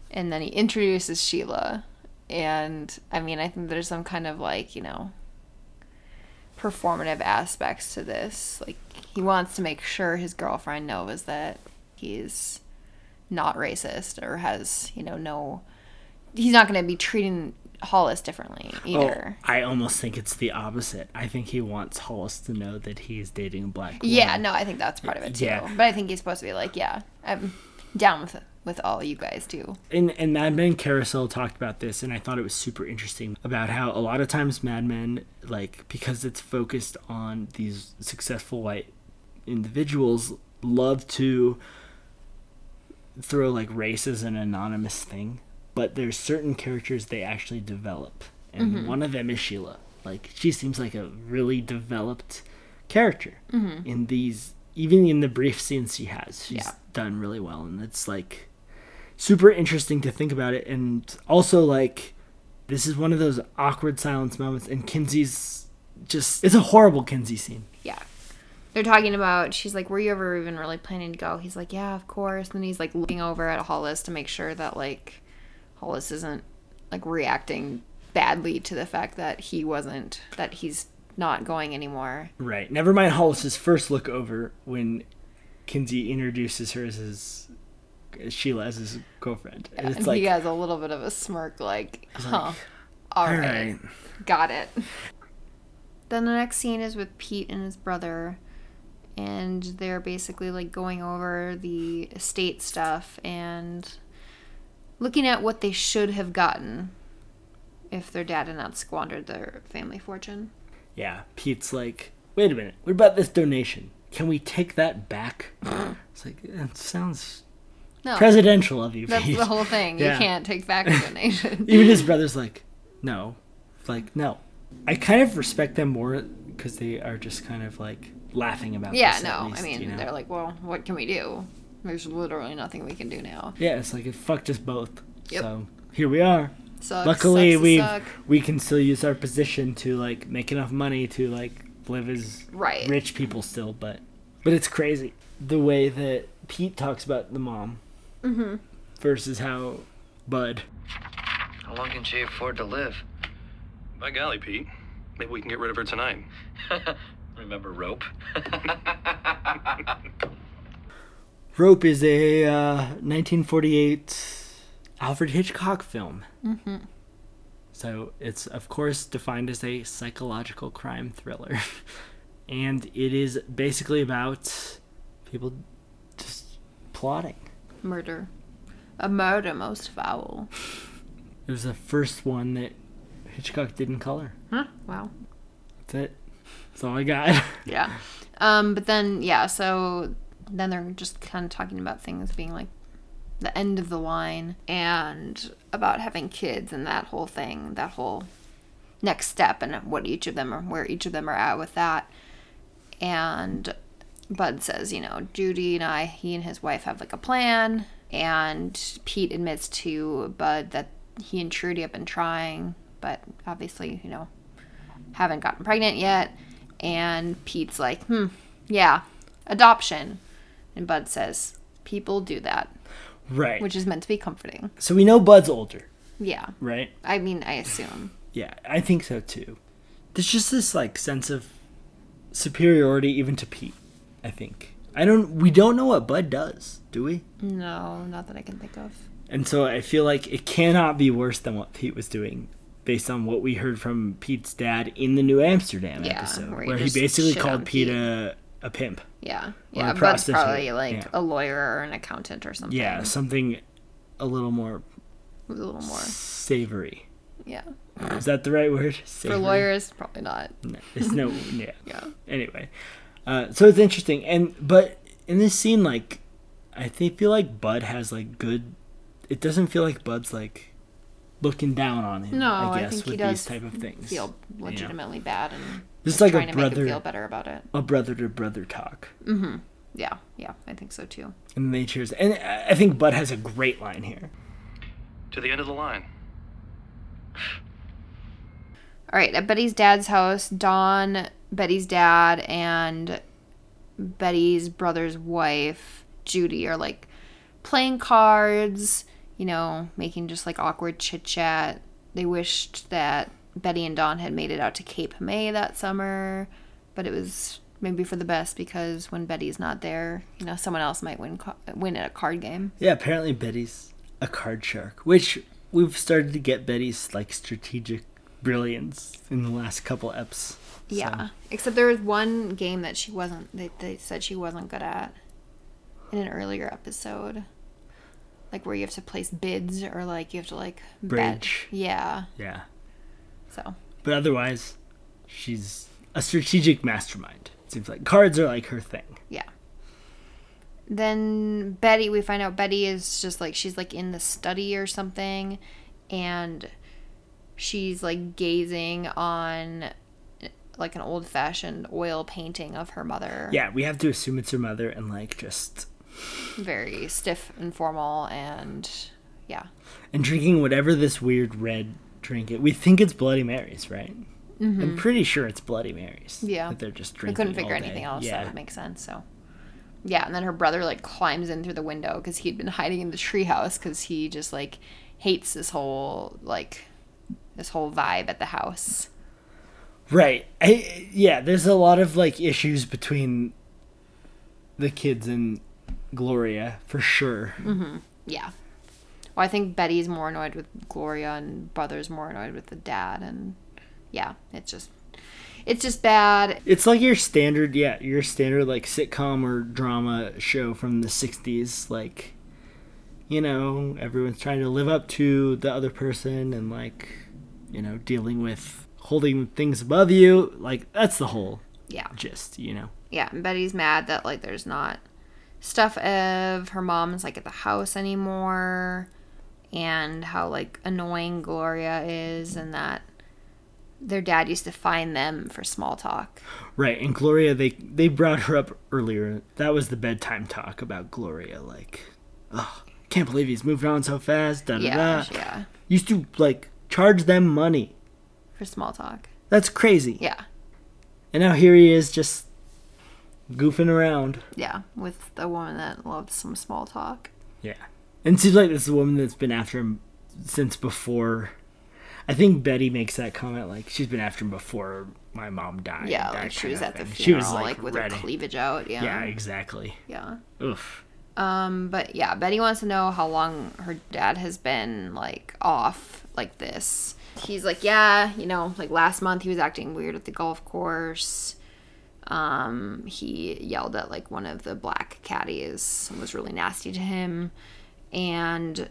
And then he introduces Sheila. And I mean, I think there's some kind of like, you know, performative aspects to this. Like, he wants to make sure his girlfriend knows that he's not racist or has, you know, no. He's not going to be treating Hollis differently Oh, either. I almost think it's the opposite. I think he wants Hollis to know that he's dating a black woman. Yeah, no, I think that's part of it too. Yeah. But I think he's supposed to be like, yeah, I'm down with with all you guys do. and and Mad Men Carousel talked about this, and I thought it was super interesting about how a lot of times Mad Men, like because it's focused on these successful white individuals, love to throw like race as an anonymous thing, but there's certain characters they actually develop, and mm-hmm. one of them is Sheila. Like she seems like a really developed character mm-hmm. in these, even in the brief scenes she has. She's Yeah. done really well, and it's like super interesting to think about it and also like this is one of those awkward silence moments and kinsey's just it's a horrible kinsey scene Yeah. They're talking about she's like, Were you ever even really planning to go? He's like, Yeah, of course. And then he's like looking over at Hollis to make sure that like Hollis isn't like reacting badly to the fact that he wasn't that he's not going anymore. right never mind hollis's first look over when kinsey introduces her as his sheila as his girlfriend and And it's like he has a little bit of a smirk like, huh. all all right. right Got it. Then the next scene is with Pete and his brother, and they're basically like going over the estate stuff and looking at what they should have gotten if their dad had not squandered their family fortune. yeah pete's like wait a minute what about this donation can we take that back it's like it sounds No, presidential of you that's Pete. the whole thing. Yeah. You can't take back a donation. Even his brother's like, no, like no. I kind of respect them more because they are just kind of like laughing about. yeah, this, no. least, I mean, you know? they're like, well, what can we do? There's literally nothing we can do now. yeah, it's like it fucked us both. Yep. So here we are. Sucks, Luckily, we we can still use our position to like make enough money to like live as Right. rich people still, but but it's crazy the way that Pete talks about the mom Mm-hmm. versus how Bud. How long can she afford to live? By golly, Pete. Maybe we can get rid of her tonight. Remember rope? Rope is a uh, 1948 Alfred Hitchcock film. Mm-hmm. So it's, of course, defined as a psychological crime thriller. and it is basically about people just plotting. Murder. A murder most foul. It was the first one that Hitchcock did in color. Huh? Wow. That's it. That's all I got. Yeah. Um, but then yeah, so then they're just kind of talking about things being like the end of the line and about having kids and that whole thing, that whole next step and what each of them are where each of them are at with that. And Bud says, you know, Judy and I, he and his wife have like a plan. And Pete admits to Bud that he and Trudy have been trying, but obviously, you know, haven't gotten pregnant yet. And Pete's like, hmm, yeah, adoption. And Bud says, people do that, Right. which is meant to be comforting. so we know Bud's older, Yeah. right? I mean, I assume. Yeah, I think so too. There's just this like sense of superiority even to Pete, I think. I don't we don't know what Bud does, do we? No, not that I can think of. And so I feel like it cannot be worse than what Pete was doing based on what we heard from Pete's dad in the New Amsterdam Yeah, episode where where, he basically called Pete Pete. a, a pimp. Yeah. Yeah. Bud's probably like yeah. a lawyer or an accountant or something. Yeah, something a little more a little more. savory. Yeah. Is that the right word? For Savory? lawyers, probably not. No, it's no yeah. Yeah. Anyway, uh, so it's interesting, and but in this scene, like, I think feel like Bud has like good. It doesn't feel like Bud's like looking down on him. No, I I guess think he with does these type of things. Feel legitimately bad and This is like trying a to make him brother, feel better about it. a brother to brother talk, Yeah. Yeah. I think so too. and they cheers. And I I think Bud has a great line here. To the end of the line. All right, at Betty's dad's house, Don, Betty's dad, and Betty's brother's wife, Judy, are like playing cards, you know, making just like awkward chit chat. They wished that Betty and Don had made it out to Cape May that summer, but it was maybe for the best because when Betty's not there, you know, someone else might win ca- win at a card game. Yeah, apparently Betty's a card shark, which we've started to get Betty's like strategic brilliance in the last couple eps. so- Yeah. Except there was one game that she wasn't they, they said she wasn't good at in an earlier episode. Like where you have to place bids or like you have to like bet. Bridge. Yeah. Yeah. So But otherwise, she's a strategic mastermind. It seems like cards are like her thing. yeah. Then Betty we find out Betty is just like she's like in the study or something and she's like gazing on like an old fashioned oil painting of her mother. Yeah, we have to assume it's her mother and like just very stiff and formal and yeah and drinking whatever this weird red drink. It. We think it's Bloody Marys, right? I'm pretty sure it's Bloody Marys. Mm-hmm. Yeah. they're just drinking. we couldn't figure anything else Yeah, that would make sense so yeah and then her brother like climbs in through the window because he'd been hiding in the treehouse because he just like hates this whole like this whole vibe at the house right. I, yeah, there's a lot of like issues between the kids and Gloria for sure. Mm-hmm. yeah well i think betty's more annoyed with gloria and brother's more annoyed with the dad and yeah it's just it's just bad It's like your standard, yeah, your standard like sitcom or drama show from the '60s. Like, you know, everyone's trying to live up to the other person and like, you know, dealing with holding things above you. Like, that's the whole yeah gist, you know. yeah, and Betty's mad that like there's not stuff of her mom's like at the house anymore and how like annoying Gloria is and that their dad used to find them for small talk. Right, and Gloria, they they brought her up earlier. That was the bedtime talk about Gloria. Like, oh, can't believe he's moving on so fast. Da da Yeah, da. yeah, Used to like charge them money. for small talk. That's crazy. Yeah. And now here he is, just goofing around. Yeah, with the woman that loves some small talk. Yeah. And it seems like this is a woman that's been after him since before. I think Betty makes that comment like she's been after him before my mom died. Yeah, like she was at the funeral, She was like, with ready. her cleavage out. Yeah. Yeah, exactly. Yeah. Oof. Um, but yeah, Betty wants to know how long her dad has been like off like this. He's like, yeah, you know, like last month he was acting weird at the golf course. Um, he yelled at like one of the black caddies and was really nasty to him. And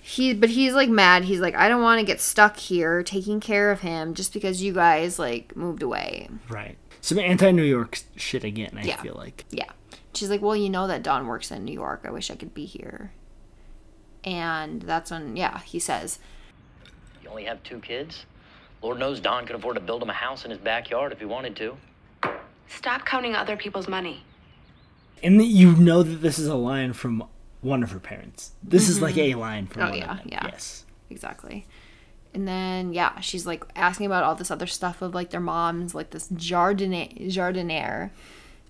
he but he's like mad. He's like, I don't want to get stuck here taking care of him just because you guys like moved away. Right. Some anti New York shit again, I Yeah. feel like. Yeah. She's like, Well, you know that Don works in New York. I wish I could be here. And that's when, yeah, he says, only have two kids? Lord knows Don could afford to build him a house in his backyard if he wanted to. Stop counting other people's money. And you know that this is a line from one of her parents. This is like mm-hmm. a line from Oh, one yeah, of them. yeah. Yes. exactly. And then, yeah, she's like asking about all this other stuff of like their moms, like this jardinier, jardiniere,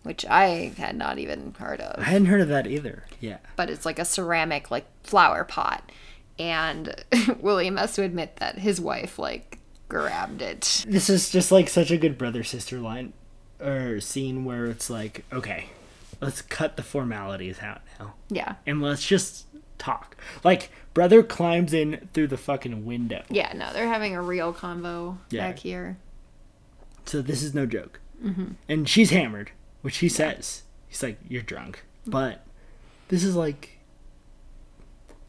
which I had not even heard of. I hadn't heard of that either. Yeah. but it's like a ceramic like flower pot and william has to admit that his wife like grabbed it This is just like such a good brother sister line or scene where it's like, okay, let's cut the formalities out now. yeah And let's just talk. Like, brother climbs in through the fucking window. yeah no they're having a real convo Yeah. back here So this is no joke. Mm-hmm. And she's hammered, which he says. He's like, "You're drunk," but this is like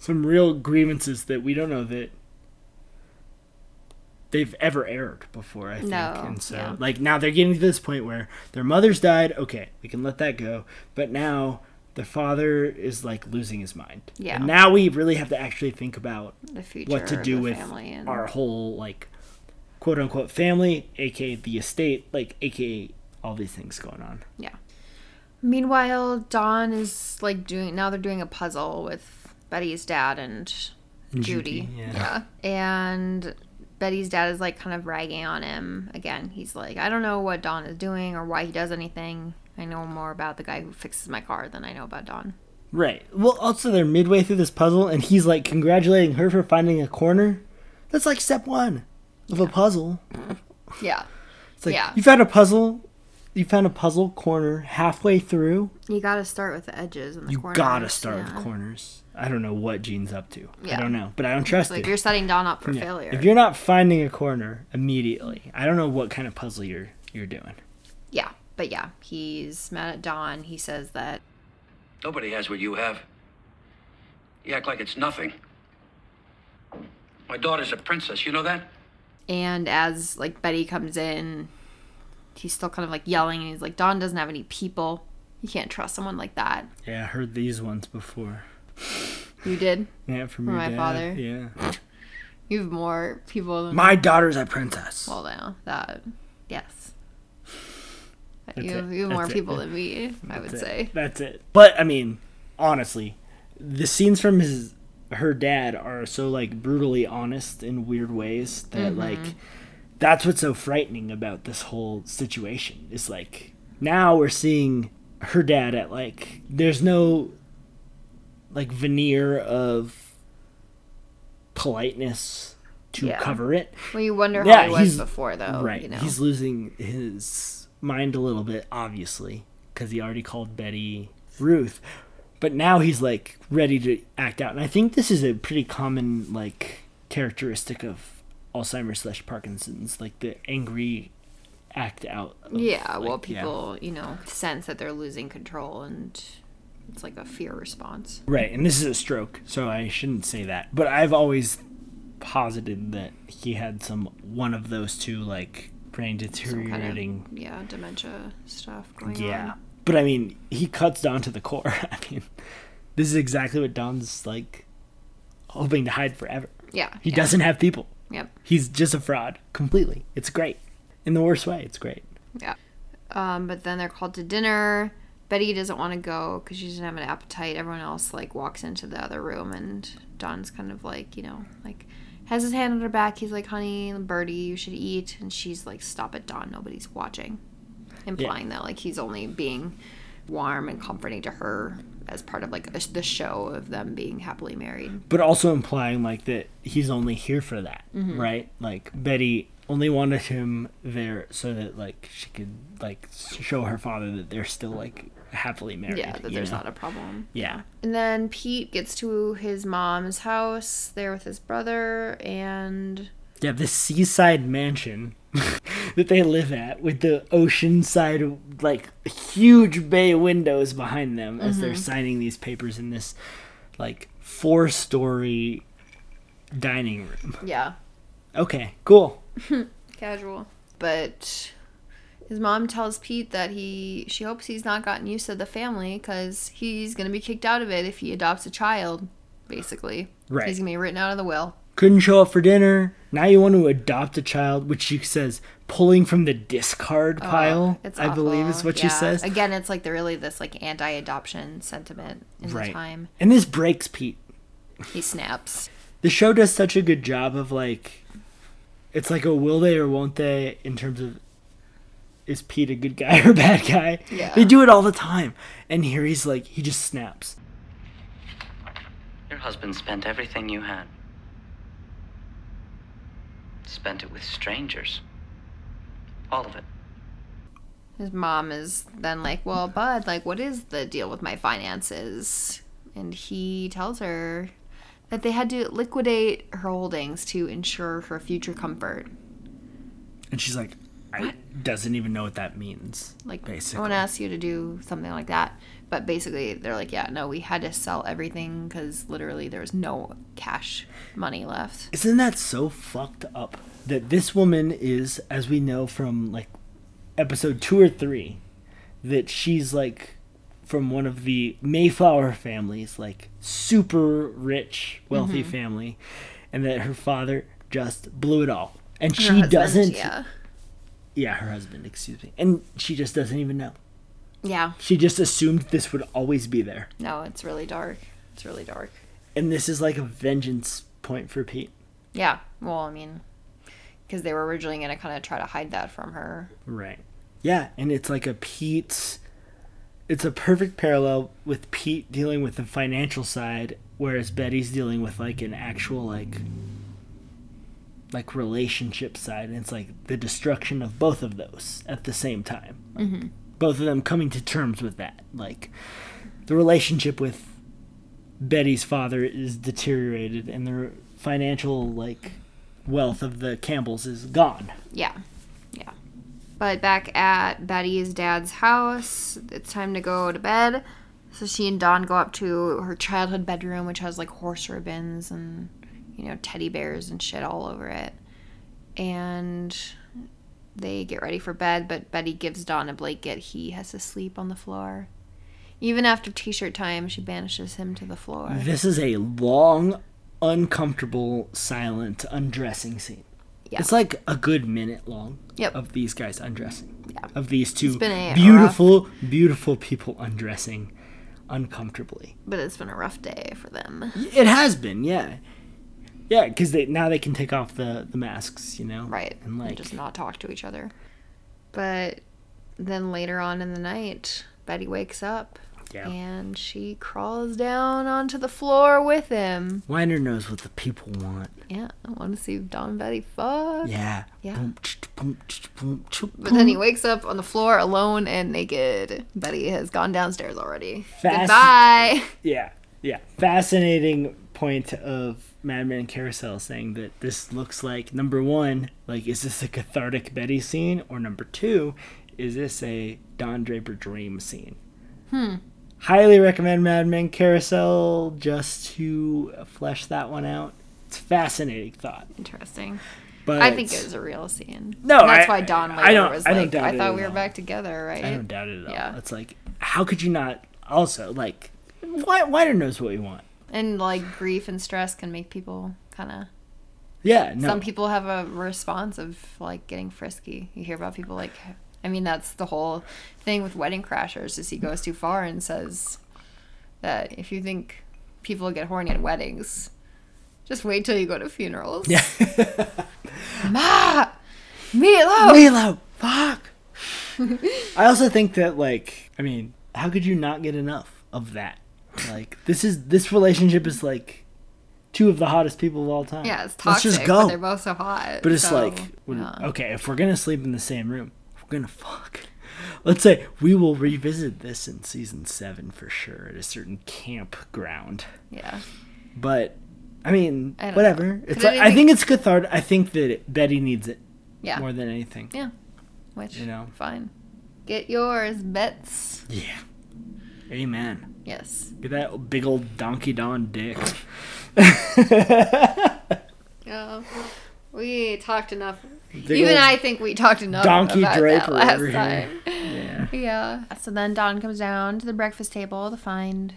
some real grievances that we don't know that they've ever aired before. I think, No, and so yeah. like now they're getting to this point where their mother's died. Okay, we can let that go. But now the father is like losing his mind. Yeah. And now we really have to actually think about the future what to do with family and our whole like quote unquote family, aka the estate, like aka all these things going on. yeah meanwhile don is like doing now they're doing a puzzle with betty's dad and judy, Judy, yeah. yeah and betty's dad is like kind of ragging on him again he's like i don't know what Don is doing or why he does anything i know more about the guy who fixes my car than i know about Don. Right. Well, also they're midway through this puzzle, and he's like congratulating her for finding a corner. That's like step one of a puzzle. yeah It's like Yeah. you found a puzzle. You found a puzzle corner halfway through. you gotta start with the edges and the You corners gotta start yeah. with corners. I don't know what Gene's up to. I don't know, but I don't trust like it. you're setting don up for Yeah. failure If you're not finding a corner immediately, I don't know what kind of puzzle you're you're doing. yeah but yeah he's mad at don he says that Nobody has what you have. You act like it's nothing. My daughter's a princess, you know that? And as like Betty comes in, he's still kind of like yelling and he's like, Don doesn't have any people. You can't trust someone like that. Yeah, I heard these ones before. You did? Yeah, from, From your my dad. father? Yeah. You have more people than My daughter's a princess. well now that yes. That's you, have, you have more it. people than me, I would it. say. That's it. But I mean, honestly, the scenes from his her dad are so like brutally honest in weird ways that Mm-hmm. like that's what's so frightening about this whole situation. Is like now we're seeing her dad at like there's no like veneer of politeness to Yeah. cover it. Well you wonder Yeah, how he was before though. right. You know. He's losing his mind a little bit, obviously, because he already called Betty Ruth. But now he's like ready to act out, and I think this is a pretty common like characteristic of Alzheimer's slash Parkinson's, like the angry act out. of, yeah, well like, yeah. people, you know, sense that they're losing control and it's like a fear response. Right, and this is a stroke, so I shouldn't say that. But I've always posited that he had some one of those two like brain Some kind deteriorating of yeah, dementia stuff going Yeah. on. But I mean, he cuts Don to the core. I mean, this is exactly what Don's like hoping to hide forever. Yeah. He yeah. doesn't have people. Yep. He's just a fraud completely. It's great. In the worst way, it's great. Yeah. Um, but then they're called to dinner. Betty doesn't want to go because she doesn't have an appetite. Everyone else like walks into the other room, and Don's kind of like, you know, like has his hand on her back. He's like, "Honey, Birdie, you should eat," and she's like, "Stop it, Don. Nobody's watching," implying that like he's only being warm and comforting to her as part of like a, the show of them being happily married. But also implying like that he's only here for that, Mm-hmm. right? Like Betty only wanted him there so that like she could like show her father that they're still like happily married. Yeah, that there's know? not a problem. Yeah. And then Pete gets to his mom's house there with his brother, and Yeah, this seaside mansion that they live at with the ocean oceanside, like huge bay windows behind them as they're mm-hmm. signing these papers in this, like, four story dining room. yeah, Okay, cool. casual. But his mom tells Pete that he she hopes he's not gotten used to the family because he's gonna be kicked out of it if he adopts a child. basically. Right. He's gonna be written out of the will. Couldn't show up for dinner. Now you want to adopt a child, which she says pulling from the discard oh, pile. Oh, It's I believe is awful. what she says. Again, it's like the really this like anti-adoption sentiment in the Right. time. And this breaks Pete. He snaps. the show does such a good job of like it's like a will they or won't they in terms of is Pete a good guy or a bad guy? Yeah. They do it all the time. And here he's like he just snaps. Your husband spent everything you had. Spent it with strangers. All of it. His mom is then like, "Well, Bud, like, what is the deal with my finances?" And he tells her that they had to liquidate her holdings to ensure her future comfort. And she's like I doesn't even know what that means. Like, basically. I want to ask you to do something like that. But basically, they're like, "Yeah, no, we had to sell everything because literally there was no cash money left." Isn't that so fucked up that this woman is, as we know from like episode two or three, that she's like from one of the Mayflower families, like super rich, wealthy Mm-hmm. family, and that her father just blew it all. And Her she doesn't, Yeah. Yeah, her husband, excuse me. And she just doesn't even know. Yeah. She just assumed this would always be there. No, it's really dark. It's really dark. And this is like a vengeance point for Pete. Yeah. Well, I mean, because they were originally going to kind of try to hide that from her. Right. Yeah, and it's like a Pete's. It's a perfect parallel with Pete dealing with the financial side, whereas Betty's dealing with like an actual like like relationship side, and it's like the destruction of both of those at the same time. Mm-hmm. Both of them coming to terms with that, like the relationship with Betty's father is deteriorated, and the financial like wealth of the Campbells is gone. Yeah. Yeah. But back at Betty's dad's house, it's time to go to bed. So she and don go up to her childhood bedroom, which has like horse ribbons and, you know, teddy bears and shit all over it. And they get ready for bed, but Betty gives Don a blanket. He has to sleep on the floor. Even after t shirt time, she banishes him to the floor. This is a long, uncomfortable, silent undressing scene. Yeah. It's like a good minute long Yep. of these guys undressing. Yeah. Of these two beautiful, beautiful people undressing uncomfortably. But it's been a rough day for them. It has been, yeah. Yeah, because they now they can take off the, the masks, you know? Right. And like, just not talk to each other. But then later on in the night, Betty wakes up Yeah. and she crawls down onto the floor with him. Weiner knows what the people want. Yeah, I want to see Don and Betty fuck. Yeah. Yeah. Boom, boom, boom, But then he wakes up on the floor alone and naked. Betty has gone downstairs already. Fast- Goodbye. Yeah, yeah. Fascinating point of Mad Men Carousel saying that this looks like number one, like is this a cathartic Betty scene, or number two, is this a Don Draper dream scene? Hmm. Highly recommend Mad Men Carousel just to flesh that one out. It's a fascinating thought, Interesting. but I think it was a real scene. No, And that's I- why Don I later don't- was I like, I thought we were all. back together, right? I don't doubt it at all. Yeah. It's like, how could you not? Also, like, Weiner knows what we want. And like grief and stress can make people kind of Yeah, no. Some people have a response of like getting frisky. You hear about people like, I mean, that's the whole thing with Wedding Crashers is he goes too far and says that if you think people get horny at weddings, just wait till you go to funerals. Yeah. Ma, Milo. Milo, fuck. I also think that like, I mean, how could you not get enough of that? Like, this is this relationship is like two of the hottest people of all time. Yeah, it's Let's toxic, just go. but they're both so hot. But it's so, like, when- yeah. okay, if we're gonna sleep in the same room, we're gonna fuck. Let's say we will revisit this in season seven for sure at a certain campground. yeah. But I mean, I whatever. know. It's like, I think it's cathartic. I think that it, Betty needs it Yeah. more than anything. Yeah. Which, You know. fine. Get yours, bets. Yeah. Amen. Yes. Get that big old Donkey Don dick. Yeah. We talked enough. Big Even I think we talked enough Donkey about Draper that last over here. time. Yeah. Yeah. So then Don comes down to the breakfast table to find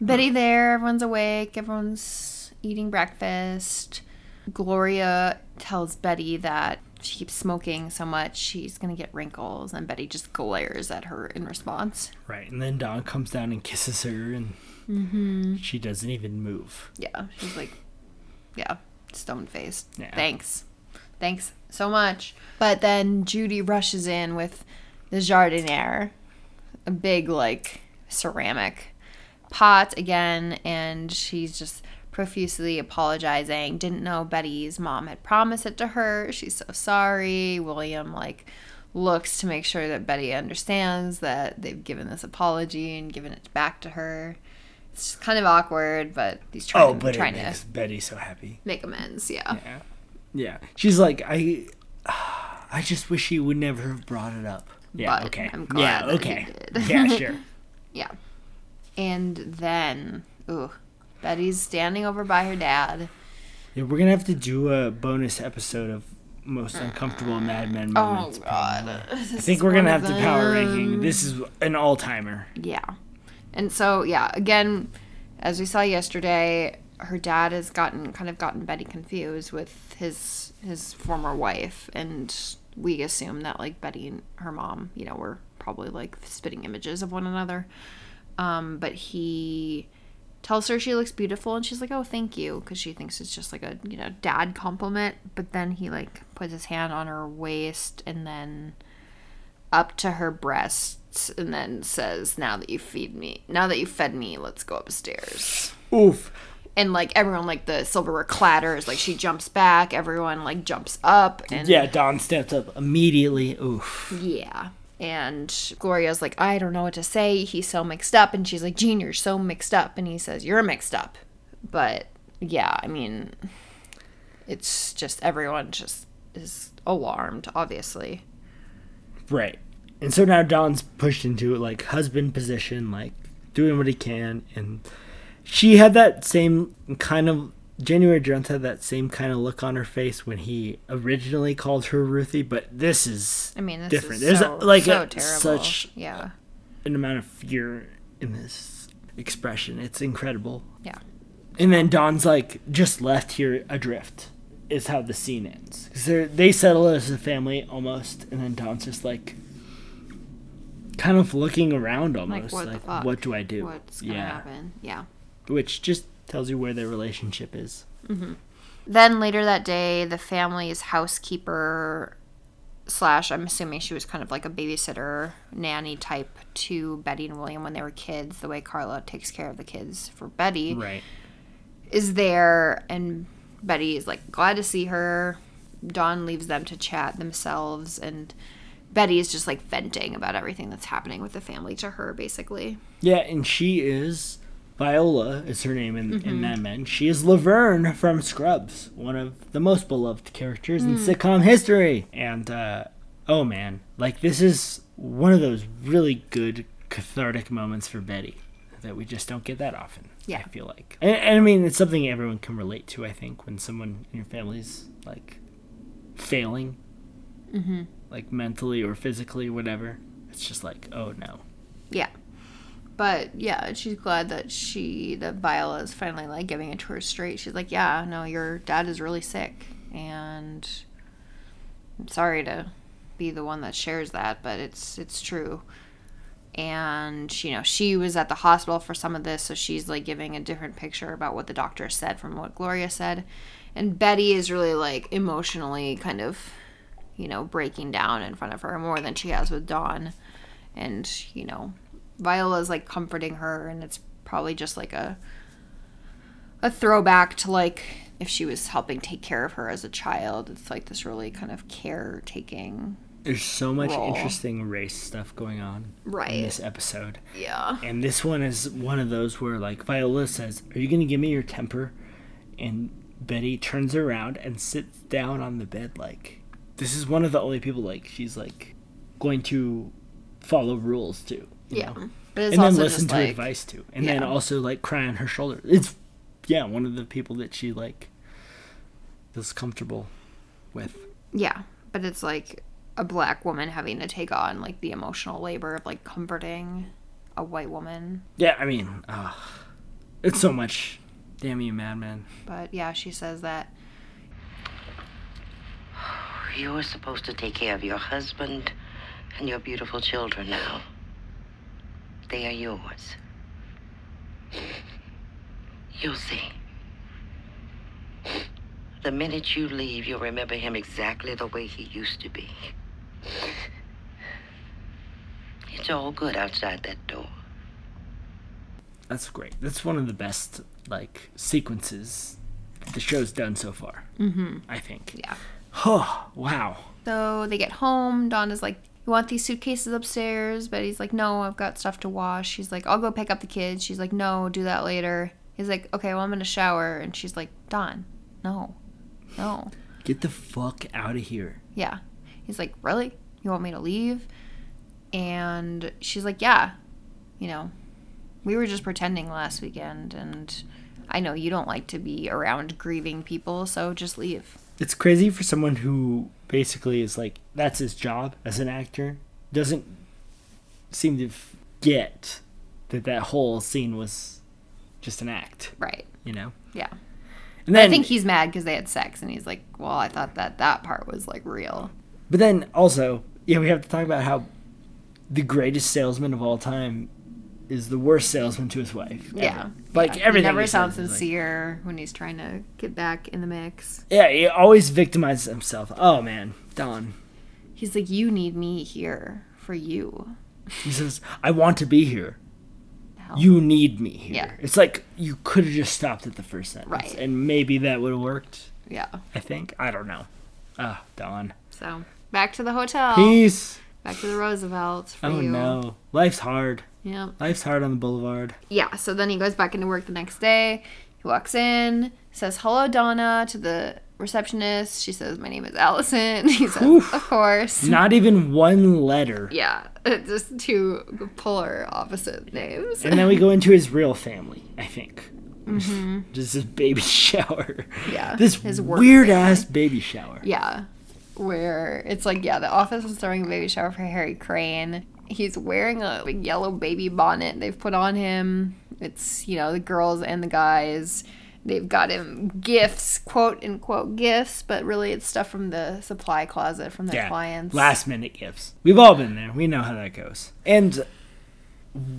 Betty there, everyone's awake, everyone's eating breakfast. Gloria tells Betty that she keeps smoking so much she's gonna get wrinkles, and Betty just glares at her in response. Right, and then Don comes down and kisses her, and Mm-hmm. she doesn't even move. Yeah, she's like, yeah, stone faced. Yeah. Thanks. Thanks so much. But then Judy rushes in with the jardiniere, a big, like, ceramic pot again, and she's just profusely apologizing. Didn't know Betty's mom had promised it to her. She's so sorry. William, like, looks to make sure that Betty understands that they've given this apology and given it back to her. It's kind of awkward, but he's trying, Oh, to, but it trying to Betty so happy. make amends. Yeah. Yeah, yeah. She's like, I, I just wish he would never have brought it up. Yeah. But okay. I'm yeah. glad that he Okay. did. yeah. Sure. Yeah. And then, ooh, Betty's standing over by her dad. Yeah, we're gonna have to do a bonus episode of most uncomfortable Mad Men moments. oh God. I think we're gonna have to power ranking. This is an all timer. Yeah. And so, yeah, again, as we saw yesterday, her dad has gotten kind of gotten Betty confused with his his former wife, and we assume that like Betty and her mom, you know, were probably like spitting images of one another. Um, but he tells her she looks beautiful, and she's like, "Oh, thank you," because she thinks it's just like a you know dad compliment. But then he like puts his hand on her waist, and then up to her breasts and then says, "Now that you feed me, now that you fed me, let's go upstairs." Oof. And like everyone, like the silverware clatters, like she jumps back. Everyone like jumps up, and Yeah, don steps up immediately. Oof. yeah. And Gloria's like, I don't know what to say. He's so mixed up, and she's like, Gene, you're so mixed up, and he says, You're mixed up. But yeah, I mean, it's just everyone just is alarmed, obviously. Right. And so now Don's pushed into like husband position, like doing what he can, and she had that same kind of January Jones had that same kind of look on her face when he originally called her Ruthie, but this is I mean, this different. There's so, a, like so a, such yeah, an amount of fear in this expression. It's incredible. yeah. And then Don's like just left here adrift. Is how the scene ends. 'Cause they're- they settle as a family almost, and then Don's just like, kind of looking around almost, what like, the fuck? what do I do? What's gonna yeah, happen? Yeah. which just tells you where their relationship is. Mm-hmm. Then later that day, the family's housekeeper slash I'm assuming she was kind of like a babysitter nanny type to Betty and William when they were kids, the way Carla takes care of the kids for Betty. Right. is there and Betty is like glad to see her. Don leaves them to chat themselves and Betty is just like venting about everything that's happening with the family to her basically. Yeah, and she is Viola is her name in, Mm-hmm. in Mad Men. She is Laverne from Scrubs, one of the most beloved characters Mm. in sitcom history. And uh, oh man, like this is one of those really good cathartic moments for Betty that we just don't get that often. Yeah. I feel like, and, and I mean, it's something everyone can relate to. I think when someone in your family's like failing, Mm-hmm. like mentally or physically, whatever, it's just like, oh no. Yeah. But yeah, she's glad that she that Viola is finally like giving it to her straight. She's like, "Yeah, no, your dad is really sick and I'm sorry to be the one that shares that, but it's it's true." And you know, she was at the hospital for some of this, so she's like giving a different picture about what the doctor said from what Gloria said. And Betty is really like emotionally kind of, you know, breaking down in front of her more than she has with Don. And, you know, Viola's like comforting her and it's probably just like a a throwback to like if she was helping take care of her as a child. It's like this really kind of caretaking. There's so much role. interesting race stuff going on Right. in this episode. Yeah. And this one is one of those where like Viola says, "Are you going to give me your temper?" And Betty turns around and sits down on the bed like this is one of the only people like she's like going to follow rules to. You Yeah. know? But it's and then also listen just to like advice too, And then also like cry on her shoulder. It's yeah, one of the people that she like feels comfortable with. Yeah, but it's like a black woman having to take on like the emotional labor of like comforting a white woman. Yeah, I mean, uh, It's so much. Damn you, madman. But yeah, she says that. You were supposed to take care of your husband and your beautiful children now. They are yours. You'll see. The minute you leave, you'll remember him exactly the way he used to be. It's all good outside that door. That's great. That's one of the best like sequences the show's done so far. Mm-hmm. I think. Yeah. Oh wow. So they get home. Donna's like, You want these suitcases upstairs? Betty's like, No, I've got stuff to wash. She's like, I'll go pick up the kids. She's like, No, do that later. He's like, Okay, well, I'm going to shower. And she's like, Don, no, no. Get the fuck out of here. Yeah. He's like, Really? You want me to leave? And she's like, Yeah. You know, we were just pretending last weekend. And I know you don't like to be around grieving people, so just leave. It's crazy for someone who basically is like that's his job as an actor doesn't seem to get that that whole scene was just an act. Right. You know. Yeah. And then I think he's mad because they had sex, and he's like, "Well, I thought that that part was like real." But then also, yeah, we have to talk about how the greatest salesman of all time is the worst salesman to his wife. ever. Yeah, Like yeah. everything. He never he sounds says is like- sincere when he's trying to get back in the mix. yeah, he always victimizes himself. Oh man, Don. He's like, "You need me here for you." He says, "I want to be here. Hell. You need me here." Yeah. It's like you could have just stopped at the first sentence, Right. And maybe that would have worked. Yeah. I think. I don't know. Ah, Don. So back to the hotel. Peace. Back to the Roosevelt for Oh you. no, life's hard. Yeah. Life's hard on the boulevard. Yeah. So then he goes back into work the next day. He walks in, says hello, Donna, to the receptionist. She says, "My name is Allison." He says, Oof. "Of course." Not even one letter. Yeah, just two polar opposite names. And then we go into his real family, I think. Mhm. Just his baby shower. Yeah, This weird ass baby shower. Yeah, where it's like, yeah, the office is throwing a baby shower for Harry Crane. He's wearing a big yellow baby bonnet they've put on him. It's, you know, the girls and the guys. They've got him gifts, quote unquote gifts, but really it's stuff from the supply closet from their Yeah. clients. Last minute gifts. We've all been there. We know how that goes. And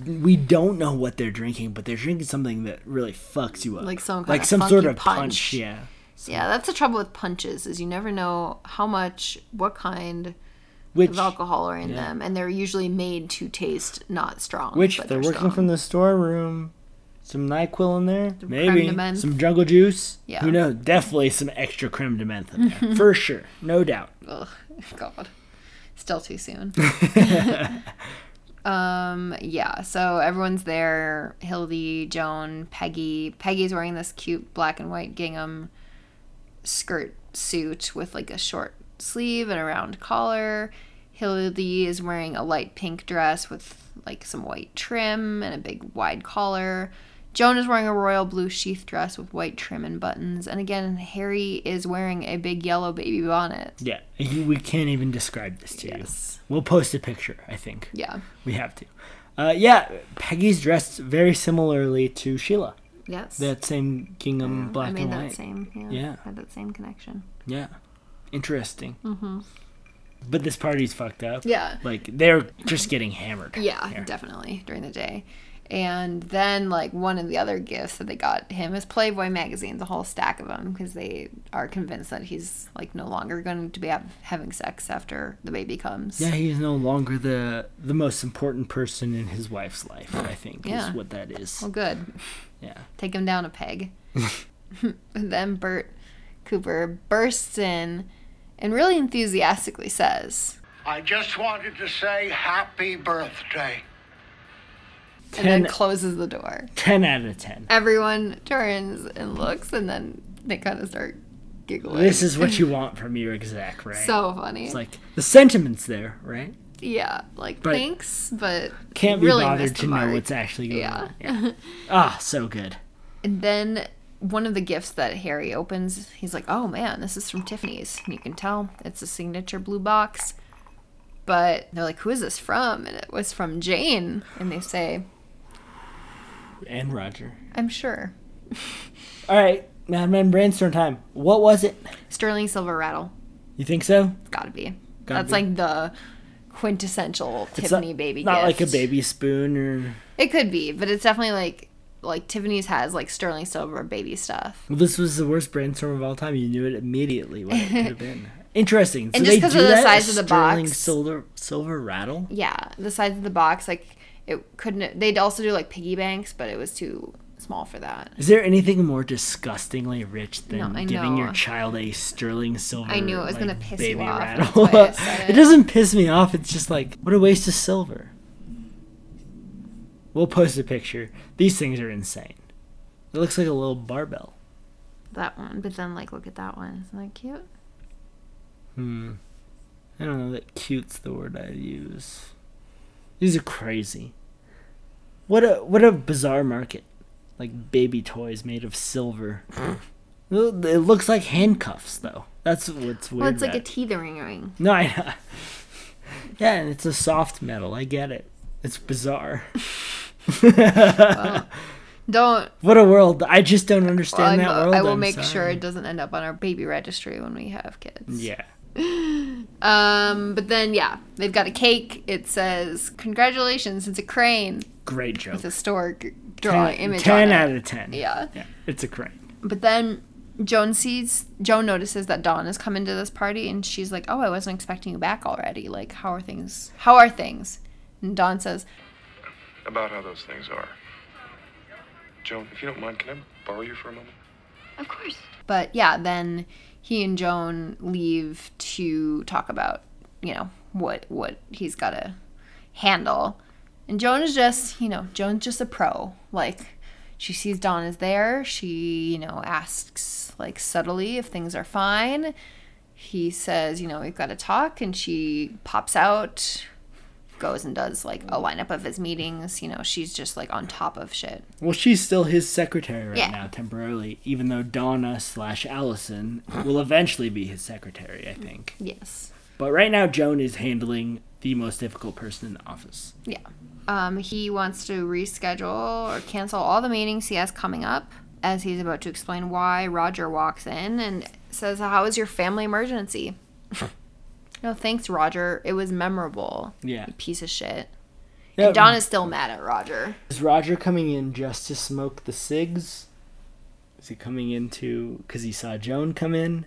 we don't know what they're drinking, but they're drinking something that really fucks you up. Like some kind like of some sort of punch. punch. Yeah. Yeah, that's the trouble with punches is you never know how much, what kind Which- of alcohol are in yeah. them, and they're usually made to taste not strong. Which but they're, they're working strong. from the storeroom. Some Nyquil in there, creme maybe some jungle juice. Yeah. Who knows? Definitely some extra creme de menthe in there for sure, no doubt. Ugh, God, still too soon. um, yeah. So everyone's there. Hildy, Joan, Peggy. Peggy's wearing this cute black and white gingham skirt suit with like a short sleeve and a round collar. Hildy is wearing a light pink dress with like some white trim and a big wide collar. Joan is wearing a royal blue sheath dress with white trim and buttons. And again, Harry is wearing a big yellow baby bonnet. Yeah, we can't even describe this to Yes. you. We'll post a picture. I think. Yeah. we have to. Uh, yeah, Peggy's dressed very similarly to Sheila. Yes. That same gingham black I made that white. same. Yeah. Yeah. Had that same connection. Yeah, interesting. Mm-hmm. But this party's fucked up. Yeah. like they're just getting hammered. Yeah, here. definitely during the day. And then, like, one of the other gifts that they got him is Playboy magazines, a whole stack of them, because they are convinced that he's, like, no longer going to be having sex after the baby comes. Yeah, he's no longer the the most important person in his wife's life. I think Yeah. is what that is. Well, good. Yeah. Take him down a peg. then Bert Cooper bursts in and really enthusiastically says, I just wanted to say happy birthday. and then closes the door. Ten out of ten. Everyone turns and looks, and then they kind of start giggling. This is what you want from your exec, right? So funny. It's like the sentiment's there, right? yeah, like But- thanks, but Can't be really bothered to know what's actually going Yeah. on. Yeah. Ah, so good. And then one of the gifts that Harry opens, he's like, "Oh man, this is from Tiffany's." And you can tell it's a signature blue box. But they're like, "Who is this from?" And it was from Jane. And they say, And Roger. I'm sure. All right, Madman brainstorm time. What was it? Sterling silver rattle. You think so? It's Gotta be. Gotta That's be. like the quintessential It's Tiffany not, baby Not gift. like a baby spoon or. It could be, but it's definitely like like Tiffany's has like sterling silver baby stuff. Well, this was the worst brainstorm of all time. You knew it immediately what it could have been. Interesting. And just they 'cause do of the size of the sterling box. silver silver rattle. Yeah, the size of the box, like it couldn't. They'd also do like piggy banks, but it was too small for that. Is there anything more disgustingly rich than No, giving your child a sterling silver? I knew it was like, gonna piss you off, that's why I said it it. doesn't piss me off. It's just like what a waste of silver. We'll post a picture. These things are insane. It looks like a little barbell. That one, but then like look at that one. Isn't that cute? Hmm. I don't know that cute's the word I'd use. These are crazy. What a what a bizarre market. Like baby toys made of silver. It looks like handcuffs though. That's what's weird. Well, it's like a teethering ring. No, I know. Yeah, and it's a soft metal. I get it. It's bizarre. Don't. What a world. I just don't understand I'm- that world. I will I'm make sure it doesn't end up on our baby registry when we have kids. Yeah. Um, but then yeah, they've got a cake. It says congratulations. It's a crane Great joke. with a stork drawing 10, image 10 on it. out of 10. Yeah. Yeah. It's a crane. But then Joan sees Joan notices that Don has come into this party and she's like, "Oh, I wasn't expecting you back already. Like, how are things? How are things?" And Don says, About how those things are. Joan, if you don't mind, can I borrow you for a moment? Of course. But yeah, then he and Joan leave to talk about, you know, what what he's got to handle. And Joan is just, you know, Joan's just a pro. Like she sees Don is there. She, you know, asks like subtly if things are fine. He says, you know, we've got to talk and she pops out goes and does like a lineup of his meetings, you know, she's just like on top of shit. Well, she's still his secretary right Yeah. now, temporarily, even though Donna slash Allison will eventually be his secretary, I think. Yes. But right now, Joan is handling the most difficult person in the office. Yeah. Um, he wants to reschedule or cancel all the meetings he has coming up as he's about to explain why Roger walks in and says, How was your family emergency? no, thanks, Roger. It was memorable. Yeah. You piece of shit. Yeah, and Don is still mad at Roger. Is Roger coming in just to smoke the cigs? Is he coming in to because he saw Joan come in?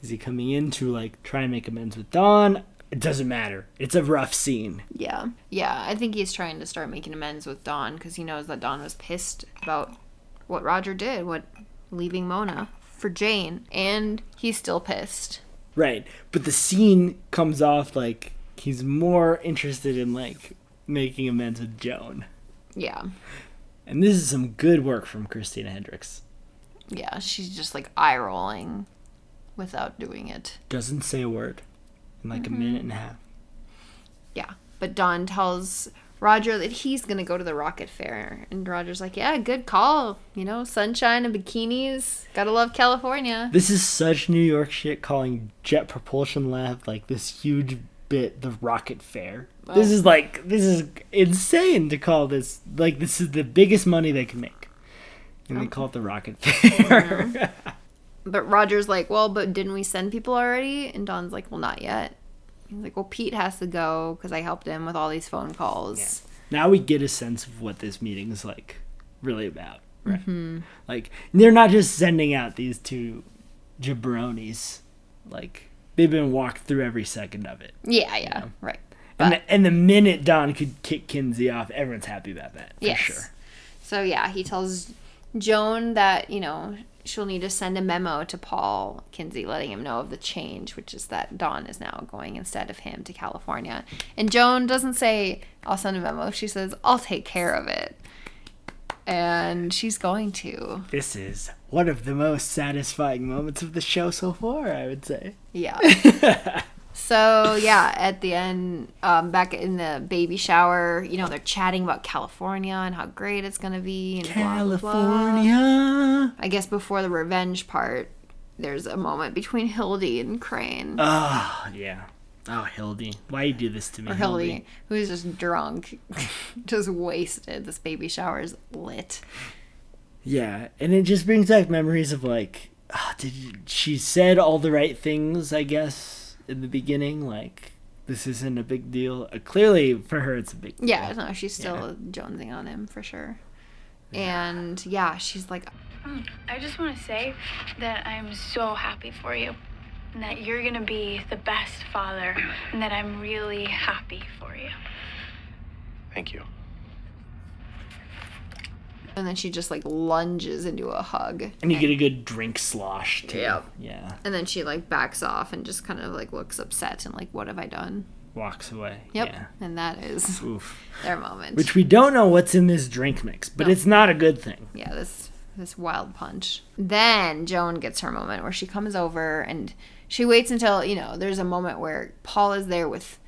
Is he coming in to like try and make amends with Don? It doesn't matter. It's a rough scene. Yeah. Yeah, I think he's trying to start making amends with Don because he knows that Don was pissed about what Roger did, what leaving Mona for Jane, and he's still pissed. Right. But the scene comes off like he's more interested in like making amends with Joan. Yeah. And this is some good work from Christina Hendricks. Yeah, she's just like eye rolling without doing it. Doesn't say a word in like a mm-hmm. minute and a half. Yeah. But Don tells Roger that he's going to go to the rocket fair. And Roger's like, yeah, good call. You know, sunshine and bikinis. Gotta love California. This is such New York shit calling Jet Propulsion Lab like this huge bit the rocket fair. This is like this is insane to call this like this is the biggest money they can make. And they call it the rocket fair. But Roger's like, well, but didn't we send people already? And Don's like, well, not yet. He's like, well, Pete has to go because I helped him with all these phone calls. now we get a sense of what this meeting is like really about. Right. Mhm. Like they're not just sending out these two jabronis. Like they've been walked through every second of it. Yeah, yeah, right. And the, and the minute Don could kick Kinsey off, everyone's happy about that. For yes. sure. So yeah, he tells Joan that you know she'll need to send a memo to Paul Kinsey, letting him know of the change, which is that Don is now going instead of him to California. And Joan doesn't say I'll send a memo. She says I'll take care of it, and she's going to. This is one of the most satisfying moments of the show so far, I would say. Yeah. so yeah, at the end, um, back in the baby shower, you know, they're chatting about California and how great it's gonna be. And blah, blah, blah. California. I guess before the revenge part, there's a moment between Hildy and Crane. Ah, yeah. Oh, Hildy, why you do this to me, or Hildy, who's just drunk, just wasted. This baby shower is lit. Yeah, and it just brings back memories of like, ah, did you, she said all the right things? I guess in the beginning, like this isn't a big deal. Uh, clearly, for her, it's a big. deal. Yeah, no, she's still jonesing on him for sure. And yeah, she's like, Mm, I just want to say that I'm so happy for you. And that you're going to be the best father. And that I'm really happy for you. Thank you. And then she just like lunges into a hug. And you get a good drink slosh too. Yep. Yeah. And then she like backs off and just kind of like looks upset and like, what have I done? Walks away. Yep. Yeah. And that is Oof. their moment. Which we don't know what's in this drink mix, but No. it's not a good thing. yeah, this this wild punch. Then Joan gets her moment where she comes over and she waits until, you know, there's a moment where Paul is there with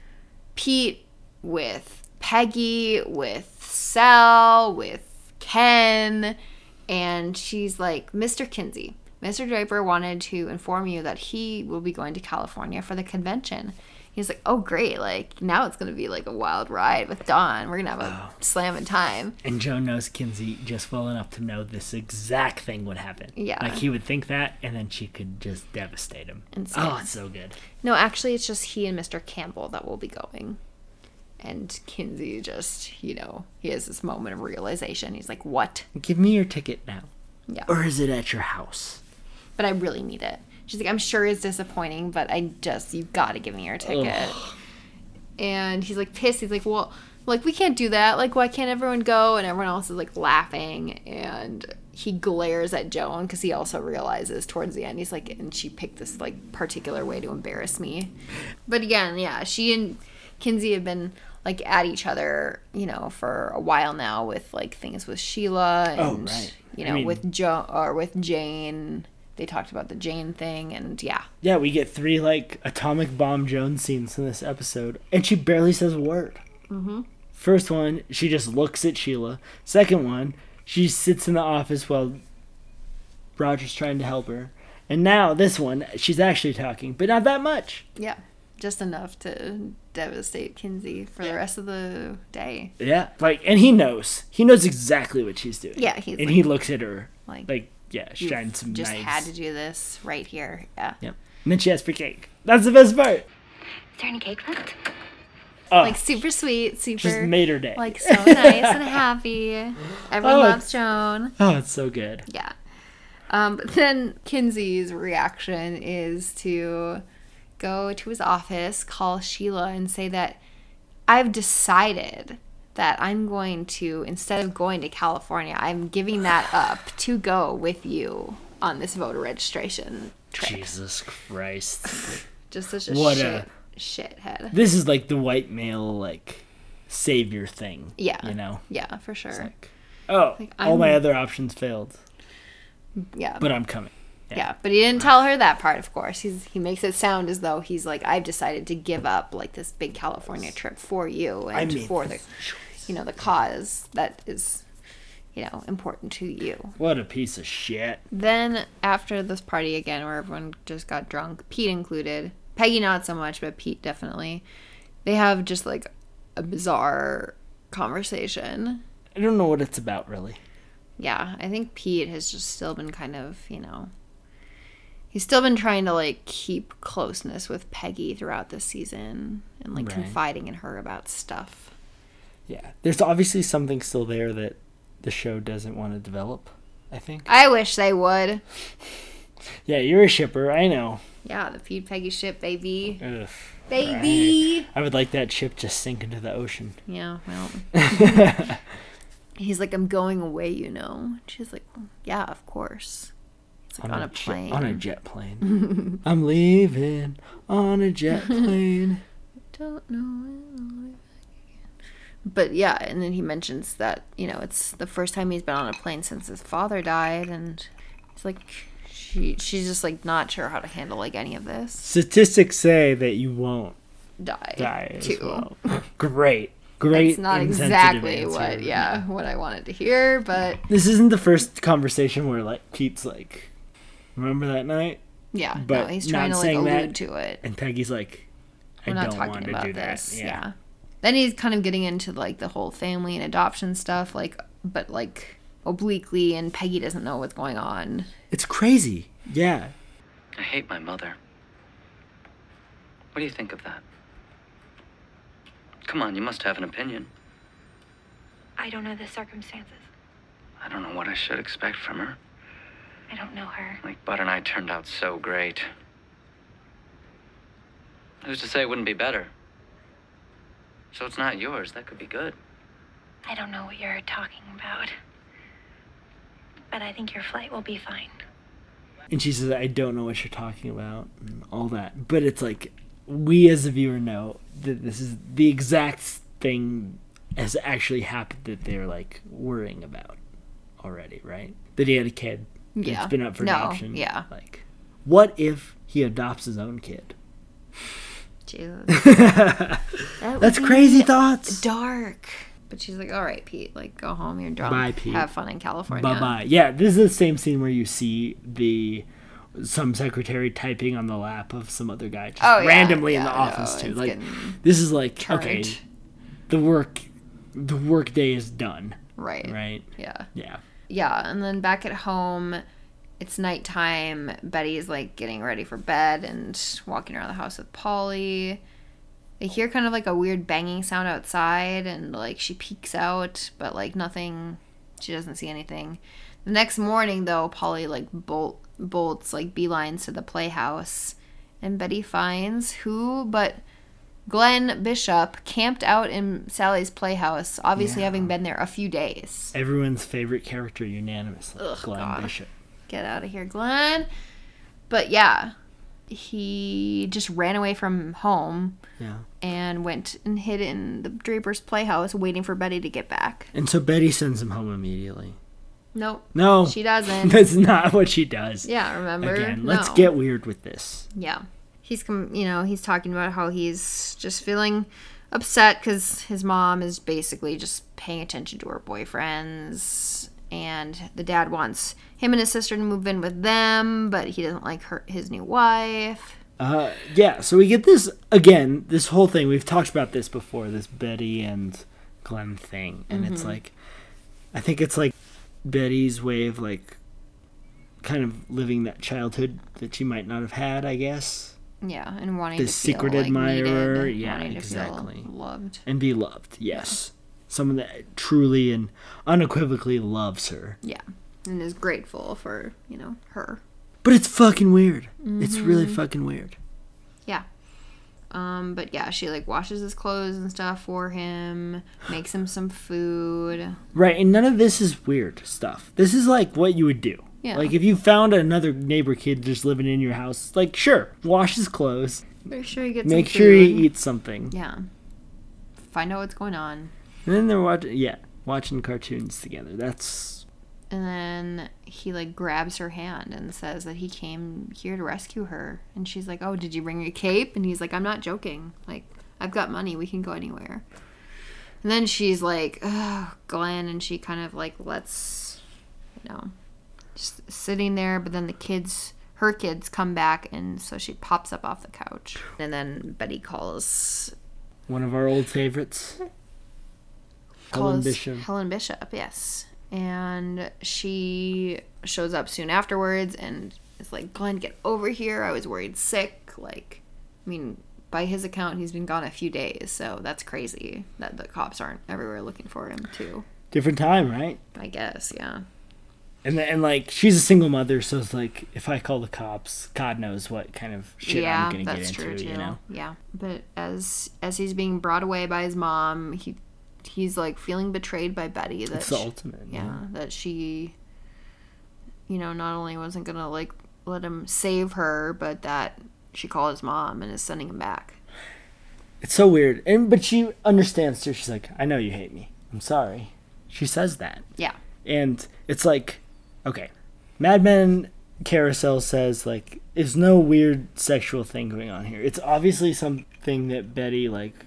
Pete, with Peggy, with Sal, with Ken, and she's like, Mr. Kinsey, Mr. Draper wanted to inform you that he will be going to California for the convention. He's like, oh, great. Like, now it's going to be like a wild ride with Don. We're going to have a slamming time. And Joan knows Kinsey just well enough to know this exact thing would happen. Yeah. Like he would think that, and then she could just devastate him. Insane. Oh, it's so good. No, actually, it's just he and Mr. Campbell that will be going. And Kinsey just, you know, he has this moment of realization. He's like, what? Give me your ticket now. Yeah. Or is it at your house? But I really need it. She's like, I'm sure it's disappointing, but I just, you've got to give me your ticket. And he's like pissed. He's like, well, like, we can't do that. Like, why can't everyone go? And everyone else is like laughing. And he glares at Joan because he also realizes towards the end, he's like, and she picked this like particular way to embarrass me. But again, yeah, she and Kinsey have been like at each other, you know, for a while now with like things with Sheila and Oh, right. you I know mean- with Jo or with Jane. They talked about the Jane thing, and yeah, Yeah, we get three like atomic bomb Jones scenes in this episode, and she barely says a word. mm-hmm. First one, she just looks at Sheila. Second one, she sits in the office while Roger's trying to help her. And now this one, she's actually talking, but not that much. yeah, just enough to devastate Kinsey for the rest of the day. Yeah, like, and he knows. He knows exactly what she's doing. Yeah, he's and like- he looks at her like, like, yeah, You've shine some just knives. had to do this right here. Yeah, Yep. And then she asks for cake. That's the best part. Is there any cake left? Oh, like super sweet, super just made her day. like so nice and happy. Everyone Oh, loves Joan. oh, it's so good. Yeah. Um, but then Kinsey's reaction is to go to his office, call Sheila, and say that I've decided that I'm going to, instead of going to California, I'm giving that up to go with you on this voter registration trip. Jesus Christ. Just such a What shit, a- shithead. This is like the white male like savior thing. Yeah. You know. Yeah, for sure. Oh, Like, all my other options failed, yeah. but I'm coming. Yeah. but he didn't tell her that part, of course. He's he makes it sound as though he's like, I've decided to give up like this big California trip for you I and for the you know, the cause that is, you know, important to you. What a piece of shit. Then after this party again where everyone just got drunk, Pete included. Peggy not so much, but Pete definitely. They have just like a bizarre conversation. I don't know what it's about really. yeah, I think Pete has just still been kind of, you know, he's still been trying to like keep closeness with Peggy throughout this season and like Right. confiding in her about stuff. Yeah, there's obviously something still there that the show doesn't want to develop. I think. I wish they would. Yeah, you're a shipper. I know. Yeah, the Pete Peggy ship, baby. Ugh. Baby. I would like that ship just sink into the ocean. Yeah, well. He's like, I'm going away, you know. She's like, yeah, of course. It's like on, a, jet- plane. on a jet plane. I'm leaving on a jet plane. Don't know when I'll be. But yeah, and then he mentions that, you know, it's the first time he's been on a plane since his father died. And it's like, she, she's just like not sure how to handle like any of this. Statistics say that you won't Die. die too. well. Great, great. It's not exactly answer. what, yeah, what I wanted to hear, but This isn't the first conversation where like Pete's like, "Remember that night?" yeah, But no, he's trying to like saying allude that. to it. And Peggy's like, I we're not don't talking want to about do that. this. Yeah. yeah. Then he's kind of getting into like the whole family and adoption stuff, like, but like obliquely, and Peggy doesn't know what's going on. It's crazy. Yeah. I hate my mother. What do you think of that? Come on, you must have an opinion. I don't know the circumstances. I don't know what I should expect from her. I don't know her. Like, Bud and I turned out so great. Who's to say it wouldn't be better? So it's not yours. That could be good. I don't know what you're talking about. But I think your flight will be fine. And she says, I don't know what you're talking about, and all that. But it's like, we as a viewer know that this is the exact thing has actually happened that they're like worrying about already, right? That he had a kid. Yeah. been up for No, adoption. yeah. Like, what if he adopts his own kid? Jesus. That That's crazy thoughts. Dark. But she's like, all right, Pete, like go home. You're drunk. Bye, Pete. Have fun in California. Bye bye. Yeah, this is the same scene where you see the some secretary typing on the lap of some other guy just Oh, yeah, randomly in the know, office too. Like this is like okay, the work the work day is done. Right. Right. Yeah. Yeah. Yeah, and then back at home, it's nighttime. Betty's like getting ready for bed and walking around the house with Polly. They hear kind of like a weird banging sound outside, and like she peeks out, but like nothing. She doesn't see anything. The next morning, though, Polly like bolt bolts like beelines to the playhouse, and Betty finds who but Glenn Bishop camped out in Sally's playhouse, obviously Yeah. having been there a few days. Everyone's favorite character unanimously. Ugh, Glenn God. Bishop. Get out of here, Glenn. But yeah, he just ran away from home Yeah. and went and hid in the Draper's playhouse waiting for Betty to get back. And so Betty sends him home immediately. Nope. No. She doesn't. That's not what she does. Yeah, remember? Again, let's No. get weird with this. Yeah. He's com- you know, he's talking about how he's just feeling upset cuz his mom is basically just paying attention to her boyfriends and the dad wants him and his sister to move in with them, but he doesn't like her his new wife. Uh, yeah, so we get this again. This whole thing we've talked about this before. This Betty and Glenn thing, and it's Mhm. like, I think it's like Betty's way of like, kind of living that childhood that she might not have had. I guess Yeah, and wanting the to feel, secret like, admirer. needed, yeah, feel exactly. loved. and be loved. Yes, someone that truly and unequivocally loves her. Yeah, and is grateful for you know her. But it's fucking weird. It's really Mhm. fucking weird. Yeah. Um, but yeah, she like washes his clothes and stuff for him, makes him some food. Right, and none of this is weird stuff. This is like what you would do. Yeah. Like if you found another neighbor kid just living in your house, like sure, wash his clothes, Make sure he gets make sure he eats something, Yeah. Find out what's going on. and then they're watching. Yeah, watching cartoons together. That's And then he like grabs her hand and says that he came here to rescue her. And she's like, "Oh, did you bring your cape?" And he's like, "I'm not joking. Like, I've got money. We can go anywhere." And then she's like, "Oh, Glenn," and she kind of like lets, you know, just sitting there. But then the kids, her kids, come back, and so she pops up off the couch. And then Betty calls one of our old favorites. Helen Bishop. Helen Bishop, yes. And she shows up soon afterwards and is like, Glenn, get over here. I was worried sick. Like, I mean, by his account, he's been gone a few days, so that's crazy that the cops aren't everywhere looking for him, too. Different time, right? I guess, yeah. And and like she's a single mother, so it's like if I call the cops, God knows what kind of shit yeah, I'm gonna that's get true into. too. You know. Yeah, but as as he's being brought away by his mom, he he's like feeling betrayed by Betty. That It's the she- ultimate, Yeah, yeah. that she, you know, not only wasn't gonna like let him save her, but that she called his mom and is sending him back. It's so weird, and but she understands too. She's like, I know you hate me. I'm sorry. She says that. Yeah. And it's like, okay, Mad Men Carousel says like, there's no weird sexual thing going on here. It's obviously something that Betty like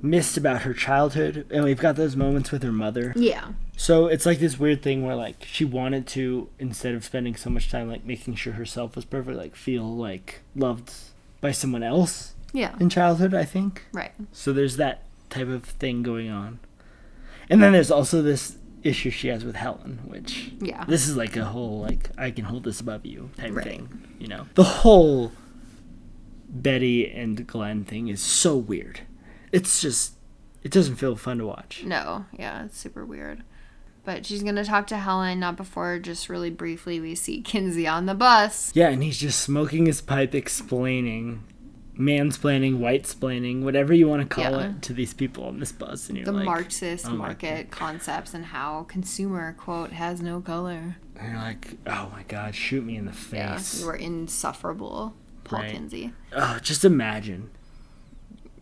missed about her childhood, and we've got those moments with her mother. Yeah. So it's like this weird thing where like she wanted to instead of spending so much time like making sure herself was perfect, like feel like loved by someone else. Yeah. in childhood, I think. Right. So there's that type of thing going on. And then there's also this issue she has with Helen, which Yeah. this is like a whole like I can hold this above you type Right. thing, you know. The whole Betty and Glenn thing is so weird. It's just it doesn't feel fun to watch. No, yeah, it's super weird. But she's gonna talk to Helen, not before just really briefly we see Kinsey on the bus. Yeah, and he's just smoking his pipe explaining mansplaining, white splaining, whatever you want to call Yeah. it to these people on this bus and you're the like Marxist oh market concepts and how consumer quote has no color. And you're like, oh my god, shoot me in the Yeah, face. you are insufferable, Paul Right. Kinsey. Oh, just imagine.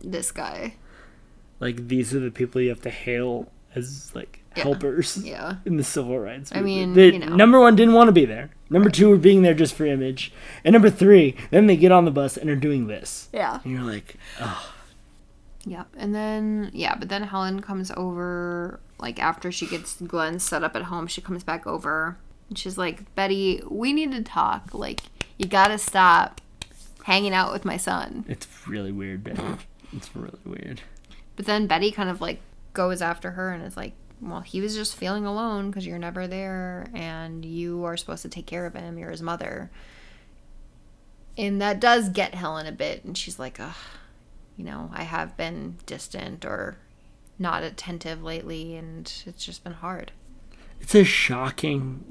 This guy. Like these are the people you have to hail as like Yeah. helpers Yeah. in the civil rights I mean, you know. number one didn't want to be there. Number two we're being there just for image. And number three, then they get on the bus and are doing this. Yeah. And you're like, oh Yep. And then yeah, but then Helen comes over like after she gets Glenn set up at home, she comes back over and she's like, Betty, we need to talk. Like, you gotta stop hanging out with my son. it's really weird, Betty. it's really weird. But then Betty kind of like goes after her and is like, well, he was just feeling alone because you're never there and you are supposed to take care of him. You're his mother. And that does get Helen a bit. And she's like, ugh, you know, I have been distant or not attentive lately and it's just been hard. It's a shocking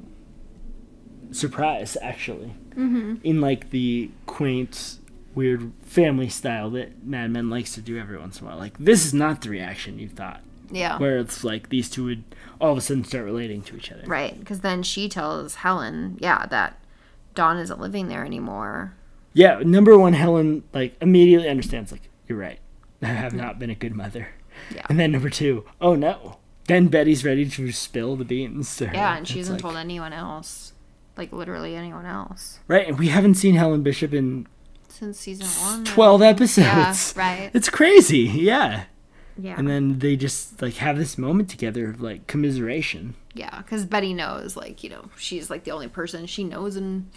surprise, actually. Mhm. In like the quaint, weird family style that Mad Men likes to do every once in a while. Like this is not the reaction you thought. Yeah. Where it's like these two would all of a sudden start relating to each other. Right. Because then she tells Helen, yeah, that Don isn't living there anymore. Yeah, number one, Helen like immediately understands. Like you're right. I have not been a good mother. Yeah. And then number two, oh no. Then Betty's ready to spill the beans to her. Yeah, and she It's hasn't like- told anyone else. Like, literally anyone else. Right, and we haven't seen Helen Bishop in Since season one. 12 episodes. Yeah, right. It's crazy, yeah. Yeah. And then they just like have this moment together of like commiseration. Yeah, because Betty knows, like, you know, she's like the only person she knows in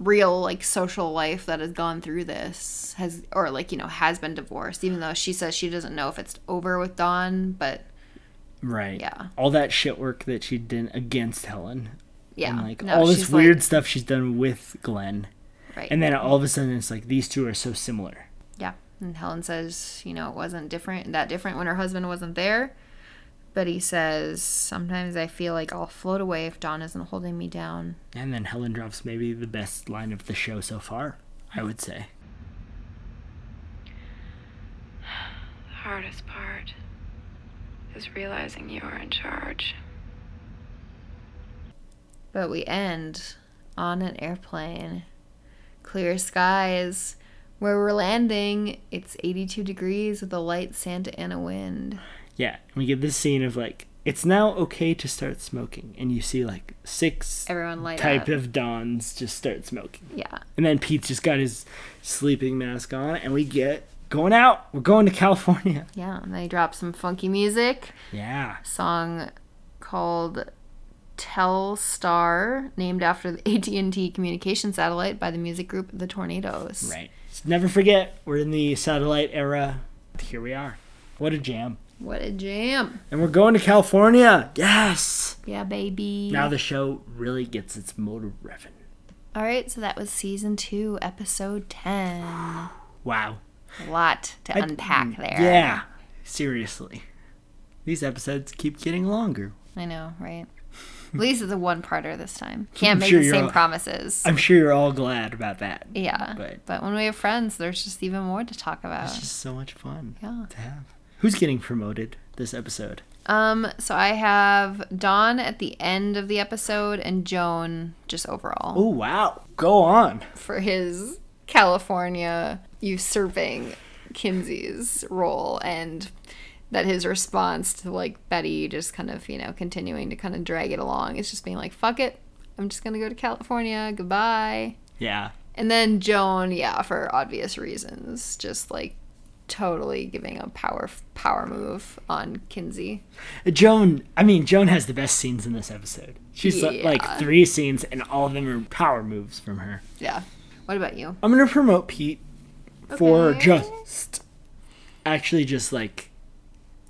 real, like, social life that has gone through this, has, or like, you know, has been divorced, even though she says she doesn't know if it's over with Don, but Right. Yeah. All that shit work that she did against Helen. Yeah, And like no, all this weird like- stuff she's done with Glenn. Right. And then all of a sudden it's like these two are so similar. Yeah. And Helen says, you know, it wasn't different, that different when her husband wasn't there. But he says, sometimes I feel like I'll float away if Don isn't holding me down. And then Helen drops maybe the best line of the show so far, I would say. The hardest part is realizing you are in charge. But we end on an airplane. Clear skies. Where we're landing, it's 82 degrees with a light Santa Ana wind. Yeah, and we get this scene of like it's now okay to start smoking, and you see like six Everyone light type up. of dons just start smoking. Yeah. And then Pete's just got his sleeping mask on, and we get going out. We're going to California. Yeah, and they drop some funky music. Yeah. Song called Telstar, named after the AT&T communication satellite by the music group The Tornados. Right. Never forget, we're in the satellite era. Here we are. What a jam. What a jam. And we're going to California. Yes. Yeah, baby. Now the show really gets its motor revving. All right, so that was season 2, episode 10. Wow. A lot to I- unpack mm, there. Yeah. Seriously. These episodes keep getting longer. I know, right? At least it's a one parter this time. Can't I'm make sure the same all- promises. I'm sure you're all glad about that. yeah. But But when we have friends, there's just even more to talk about. it's just so much fun Yeah. to have. Who's getting promoted this episode? Um, so I have Don at the end of the episode and Joan just overall Oh wow. Go on. for his California usurping Kinsey's role and that his response to like Betty just kind of, you know, continuing to kind of drag it along is just being like, fuck it. I'm just gonna go to California. Goodbye. Yeah. And then Joan, yeah, for obvious reasons, just like totally giving a power power move on Kinsey. Joan, I mean, Joan has the best scenes in this episode. She's uh, li- like three scenes, and all of them are power moves from her. Yeah. What about you? I'm gonna promote Pete for just actually just like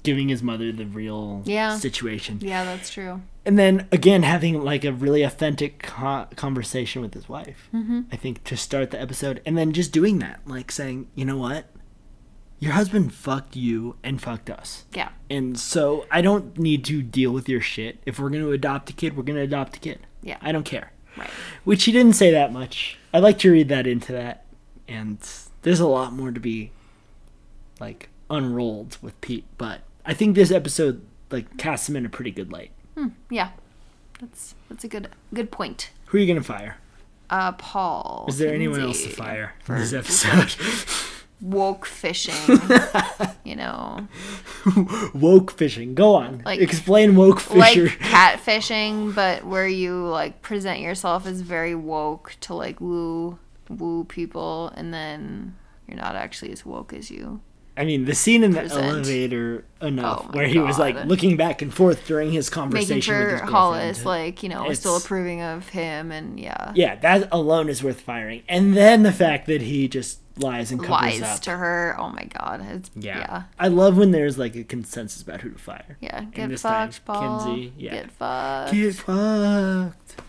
giving his mother the real Yeah. situation. Yeah, that's true. And then again, having like a really authentic co- conversation with his wife. Mhm. I think to start the episode, and then just doing that, like saying, you know what, your husband fucked you and fucked us. Yeah. And so I don't need to deal with your shit. If we're gonna adopt a kid, we're gonna adopt a kid. Yeah. I don't care. Right. Which he didn't say that much. I'd like to read that into that, and there's a lot more to be like unrolled with Pete. But I think this episode like casts him in a pretty good light. Hmm, yeah. That's that's a good good point. Who are you gonna fire? Uh, Paul. Is there anyone else to fire for this episode? Woke fishing. you know, woke fishing. Go on. Like- Explain woke fishing. like catfishing, but where you like present yourself as very woke to like woo woo people, and then you're not actually as woke as you. I mean, the scene in the Present. elevator enough, Oh where he was like looking back and forth during his Making conversation with his. Hollis, like you know, was still approving of him, and yeah, Yeah, that alone is worth firing. And then the fact that he just lies and covers lies up. to her. Oh my god, it's Yeah. yeah. I love when there's like a consensus about who to fire. Yeah, And get this fucked, time, Paul. Kinsey. Yeah. Get fucked. Get fucked.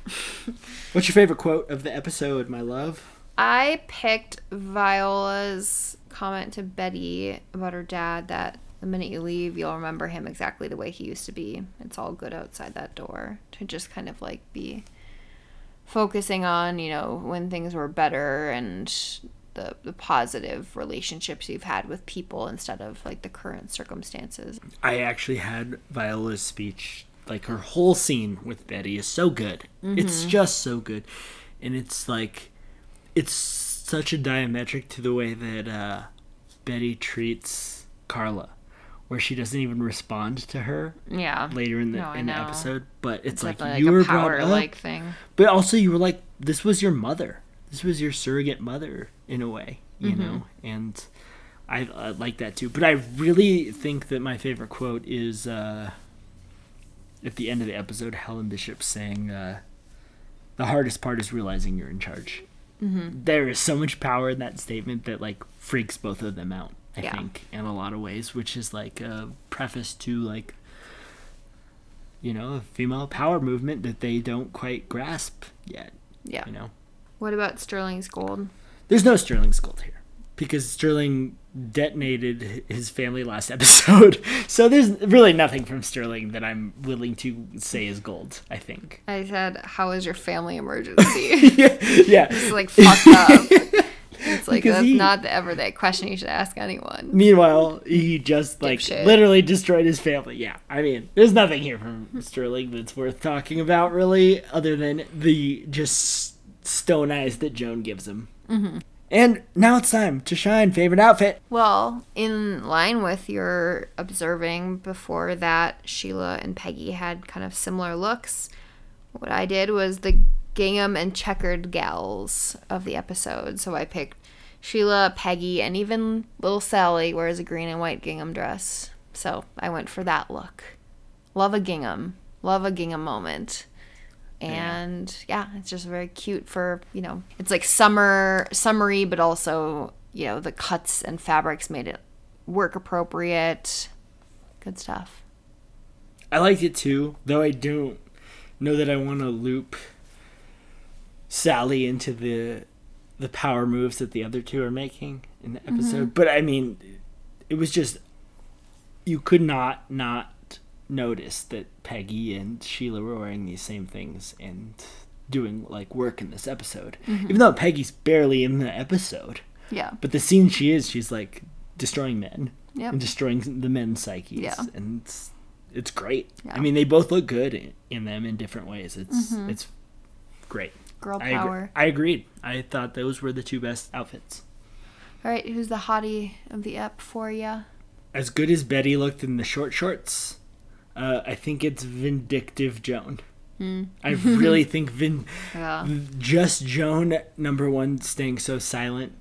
What's your favorite quote of the episode, my love? I picked Viola's comment to Betty about her dad that the minute you leave, you'll remember him exactly the way he used to be. It's all good outside that door. To just kind of like be focusing on, you know, when things were better and the, the positive relationships you've had with people instead of like the current circumstances. I actually had Viola's speech, like her whole scene with Betty is so good. It's Mhm. just so good. And it's like, it's such a diametric to the way that uh, Betty treats Carla, where she doesn't even respond to her. Yeah. Later in the No, in the episode, but it's, It's like you like a were brought up, thing. but also you were like, this was your mother. This was your surrogate mother in a way, you Mhm. know, and. I, I like that too, but I really think that my favorite quote is uh, at the end of the episode, Helen Bishop saying, uh, "The hardest part is realizing you're in charge." Mhm. There is so much power in that statement that like freaks both of them out. I Yeah. think in a lot of ways, which is like a preface to like you know a female power movement that they don't quite grasp yet. Yeah. you know. What about Sterling's gold? There's no Sterling's gold here because Sterling detonated his family last episode. So there's really nothing from Sterling that I'm willing to say is gold, I think. I said, "How is your family emergency?" yeah, yeah. it's like fucked up. It's like Because that's he- not the, ever that question you should ask anyone. Meanwhile, he just like Dipshit. literally destroyed his family. Yeah, I mean, there's nothing here from Sterling that's worth talking about, really, other than the just stone eyes that Joan gives him. Mhm. And now it's time to shine. Favorite outfit. Well, in line with your observing before that, Sheila and Peggy had kind of similar looks. What I did was the gingham and checkered gals of the episode. So I picked Sheila, Peggy, and even little Sally wears a green and white gingham dress. So I went for that look. Love a gingham. Love a gingham moment. And yeah, it's just very cute for, you know, it's like summer summery but also, you know, the cuts and fabrics made it work appropriate. Good stuff. I liked it too, though I don't know that I want to loop Sally into the the power moves that the other two are making in the episode. Mhm. But I mean, it was just you could not not notice that Peggy and Sheila were wearing these same things and doing like work in this episode. Mhm. Even though Peggy's barely in the episode. Yeah. But the scene she is, she's like destroying men Yep. and destroying the men's psyches. Yeah. And it's, it's great. Yeah. I mean, they both look good in, them in different ways. It's Mhm. it's great. Girl I, agree- power. I agreed. I thought those were the two best outfits. All right, who's the hottie of the ep for ya? As good as Betty looked in the short shorts, uh, I think it's Vindictive Joan. Hmm. I really think Vin, Yeah. just Joan number one staying so silent,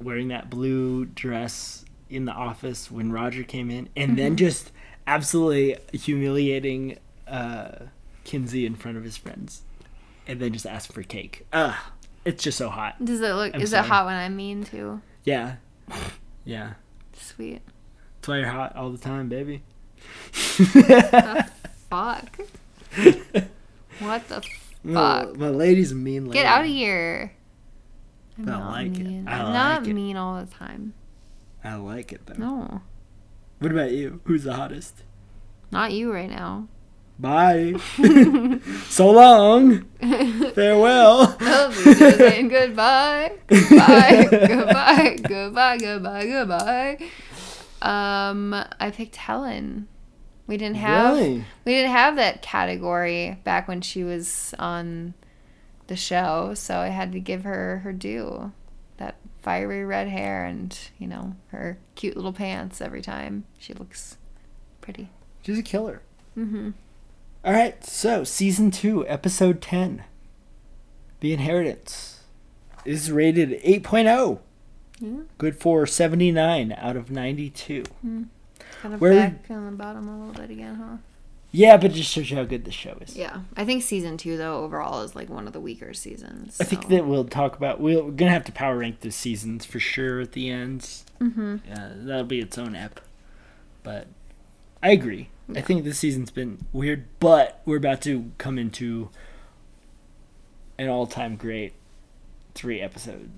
wearing that blue dress in the office when Roger came in, and then Mhm. just absolutely humiliating uh, Kinsey in front of his friends, and then just ask for cake. Ugh, it's just so hot. Does it look? I'm is sorry. it hot when I'm mean too? Yeah, Yeah. Sweet. That's why you're hot all the time, baby. The fuck? what the fuck? my lady's a mean lady. Get out of here. I'm I not like it. mean. I I'm not like it. mean all the time. I like it though. No, What about you? Who's the hottest? not you right now. Bye. so long. Farewell. I'll be just saying goodbye. Goodbye. goodbye. Goodbye. Goodbye. Goodbye. Um, I picked Helen. We didn't have Really? we didn't have that category back when she was on the show, so I had to give her her due. That fiery red hair and, you know, her cute little pants every time. She looks pretty. She's a killer. Mm-hmm. All right, so season two, episode 10, The Inheritance, is rated 8.0. Yeah. Good for 79 out of 92. Hmm. Kind of Where- back on the bottom a little bit again, huh? Yeah, but just shows you how good the show is. Yeah, I think season two though overall is like one of the weaker seasons. I think that we'll talk about. We'll, we're gonna have to power rank the seasons for sure at the end. Mhm. Yeah, that'll be its own ep. But I agree. I think this season's been weird, but we're about to come into an all-time great three episode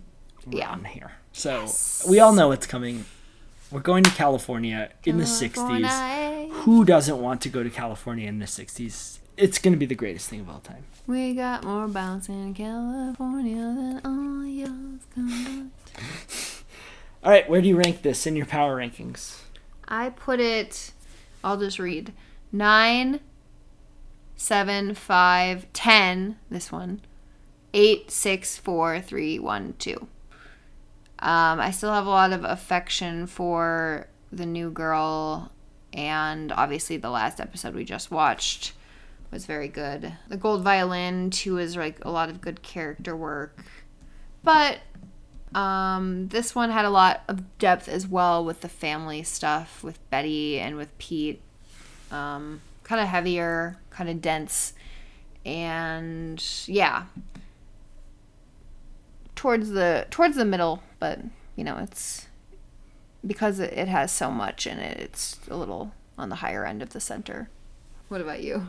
Yeah. run here. So we all know it's coming. We're going to California in the '60s. Who doesn't want to go to California in the '60s? It's gonna be the greatest thing of all time. We got more bounce in California than all y'all's combined. All right, where do you rank this in your power rankings? I put it. I'll just read nine, seven, five, ten. This one, eight, six, four, three, one, two. Um, I still have a lot of affection for the new girl, and obviously the last episode we just watched was very good. The gold violin too is like a lot of good character work, but um, this one had a lot of depth as well with the family stuff with Betty and with Pete. Um, kind of heavier, kind of dense, and yeah, towards the towards the middle. But you know, it's because it, has so much in it. It's a little on the higher end of the center. What about you?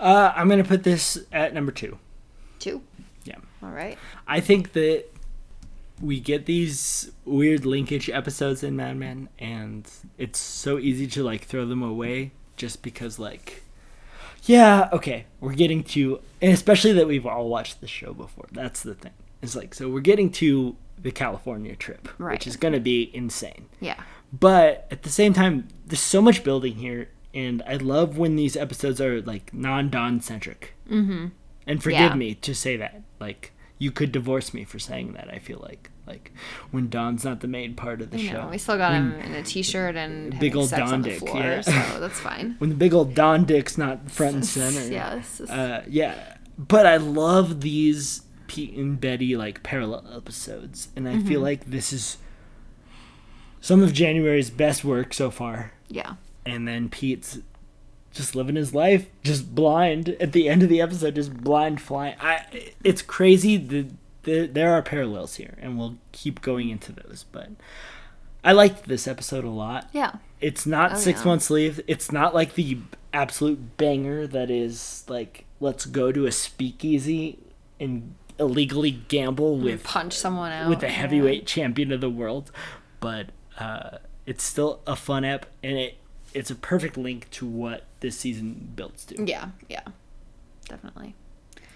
Uh, I'm gonna put this at number two. Two. Yeah. All right. I think that we get these weird linkage episodes in Mad Men, and it's so easy to like throw them away just because like, yeah, okay, we're getting to, and especially that we've all watched the show before. That's the thing. It's like so we're getting to the California trip, Right. which is gonna be insane. Yeah. But at the same time, there's so much building here, and I love when these episodes are like non-Don centric. Mhm. And forgive Yeah. me to say that. Like you could divorce me for saying that. I feel like like when Don's not the main part of the show. know. We still got When him in a t-shirt and big old Don dick, floor, yeah. so that's fine. when the big old Don dick's not front and center. Yeah, it's Uh, yeah. But I love these Pete and Betty like parallel episodes, and I feel Mhm. like this is some of January's best work so far. Yeah. And then Pete's just living his life, just blind at the end of the episode, just blind flying. I, it's crazy. The, the there are parallels here, and we'll keep going into those. But I liked this episode a lot. Yeah. It's not Oh, six yeah. months leave. It's not like the absolute banger that is like let's go to a speakeasy and illegally gamble with punch someone out. with the yeah. heavyweight champion of the world, but uh, it's still a fun app, and it it's a perfect link to what this season builds to. Yeah, yeah, definitely.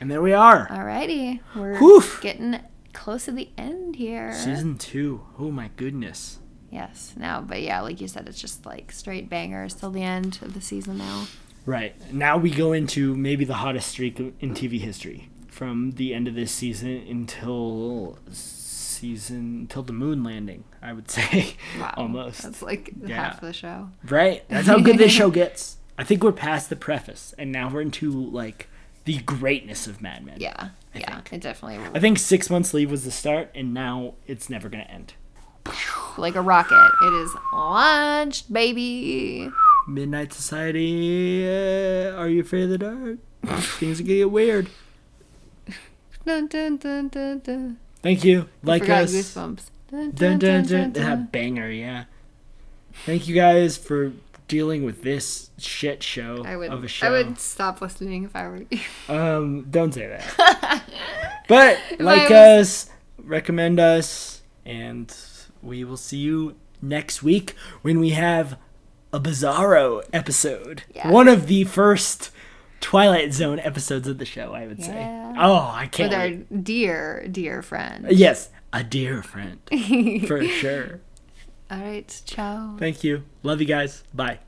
And there we are, Alrighty, we're Whew. getting close to the end here. season two. Oh my goodness. Yes, now, but yeah, like you said, it's just like straight bangers till the end of the season now. Right now we go into maybe the hottest streak in TV history from the end of this season until season until the moon landing. I would say Wow, almost. That's like Yeah. half the show. Right. That's how good this show gets. I think we're past the preface, and now we're into like the greatness of Mad Men. Yeah, yeah, it definitely I think six months leave was the start, and now it's never gonna end. like a rocket. It is launched, baby. Midnight Society. Uh, are you afraid of the dark? Things are gonna get weird. Dun, dun, dun, dun, dun. Thank you. Like forgot us. Goosebumps. Dun, dun, dun, That banger, yeah. Thank you guys for dealing with this shit show I would. of a show. I would stop listening if I were you. Um, don't say that. but like I us, recommend us, and we will see you next week when we have a Bizarro episode. Yeah. One of the first Twilight Zone episodes of the show, I would Yeah. say. Oh, I can't With wait. our dear, dear friend. Yes, a dear friend. for sure. All right. Ciao. Thank you. Love you guys. Bye.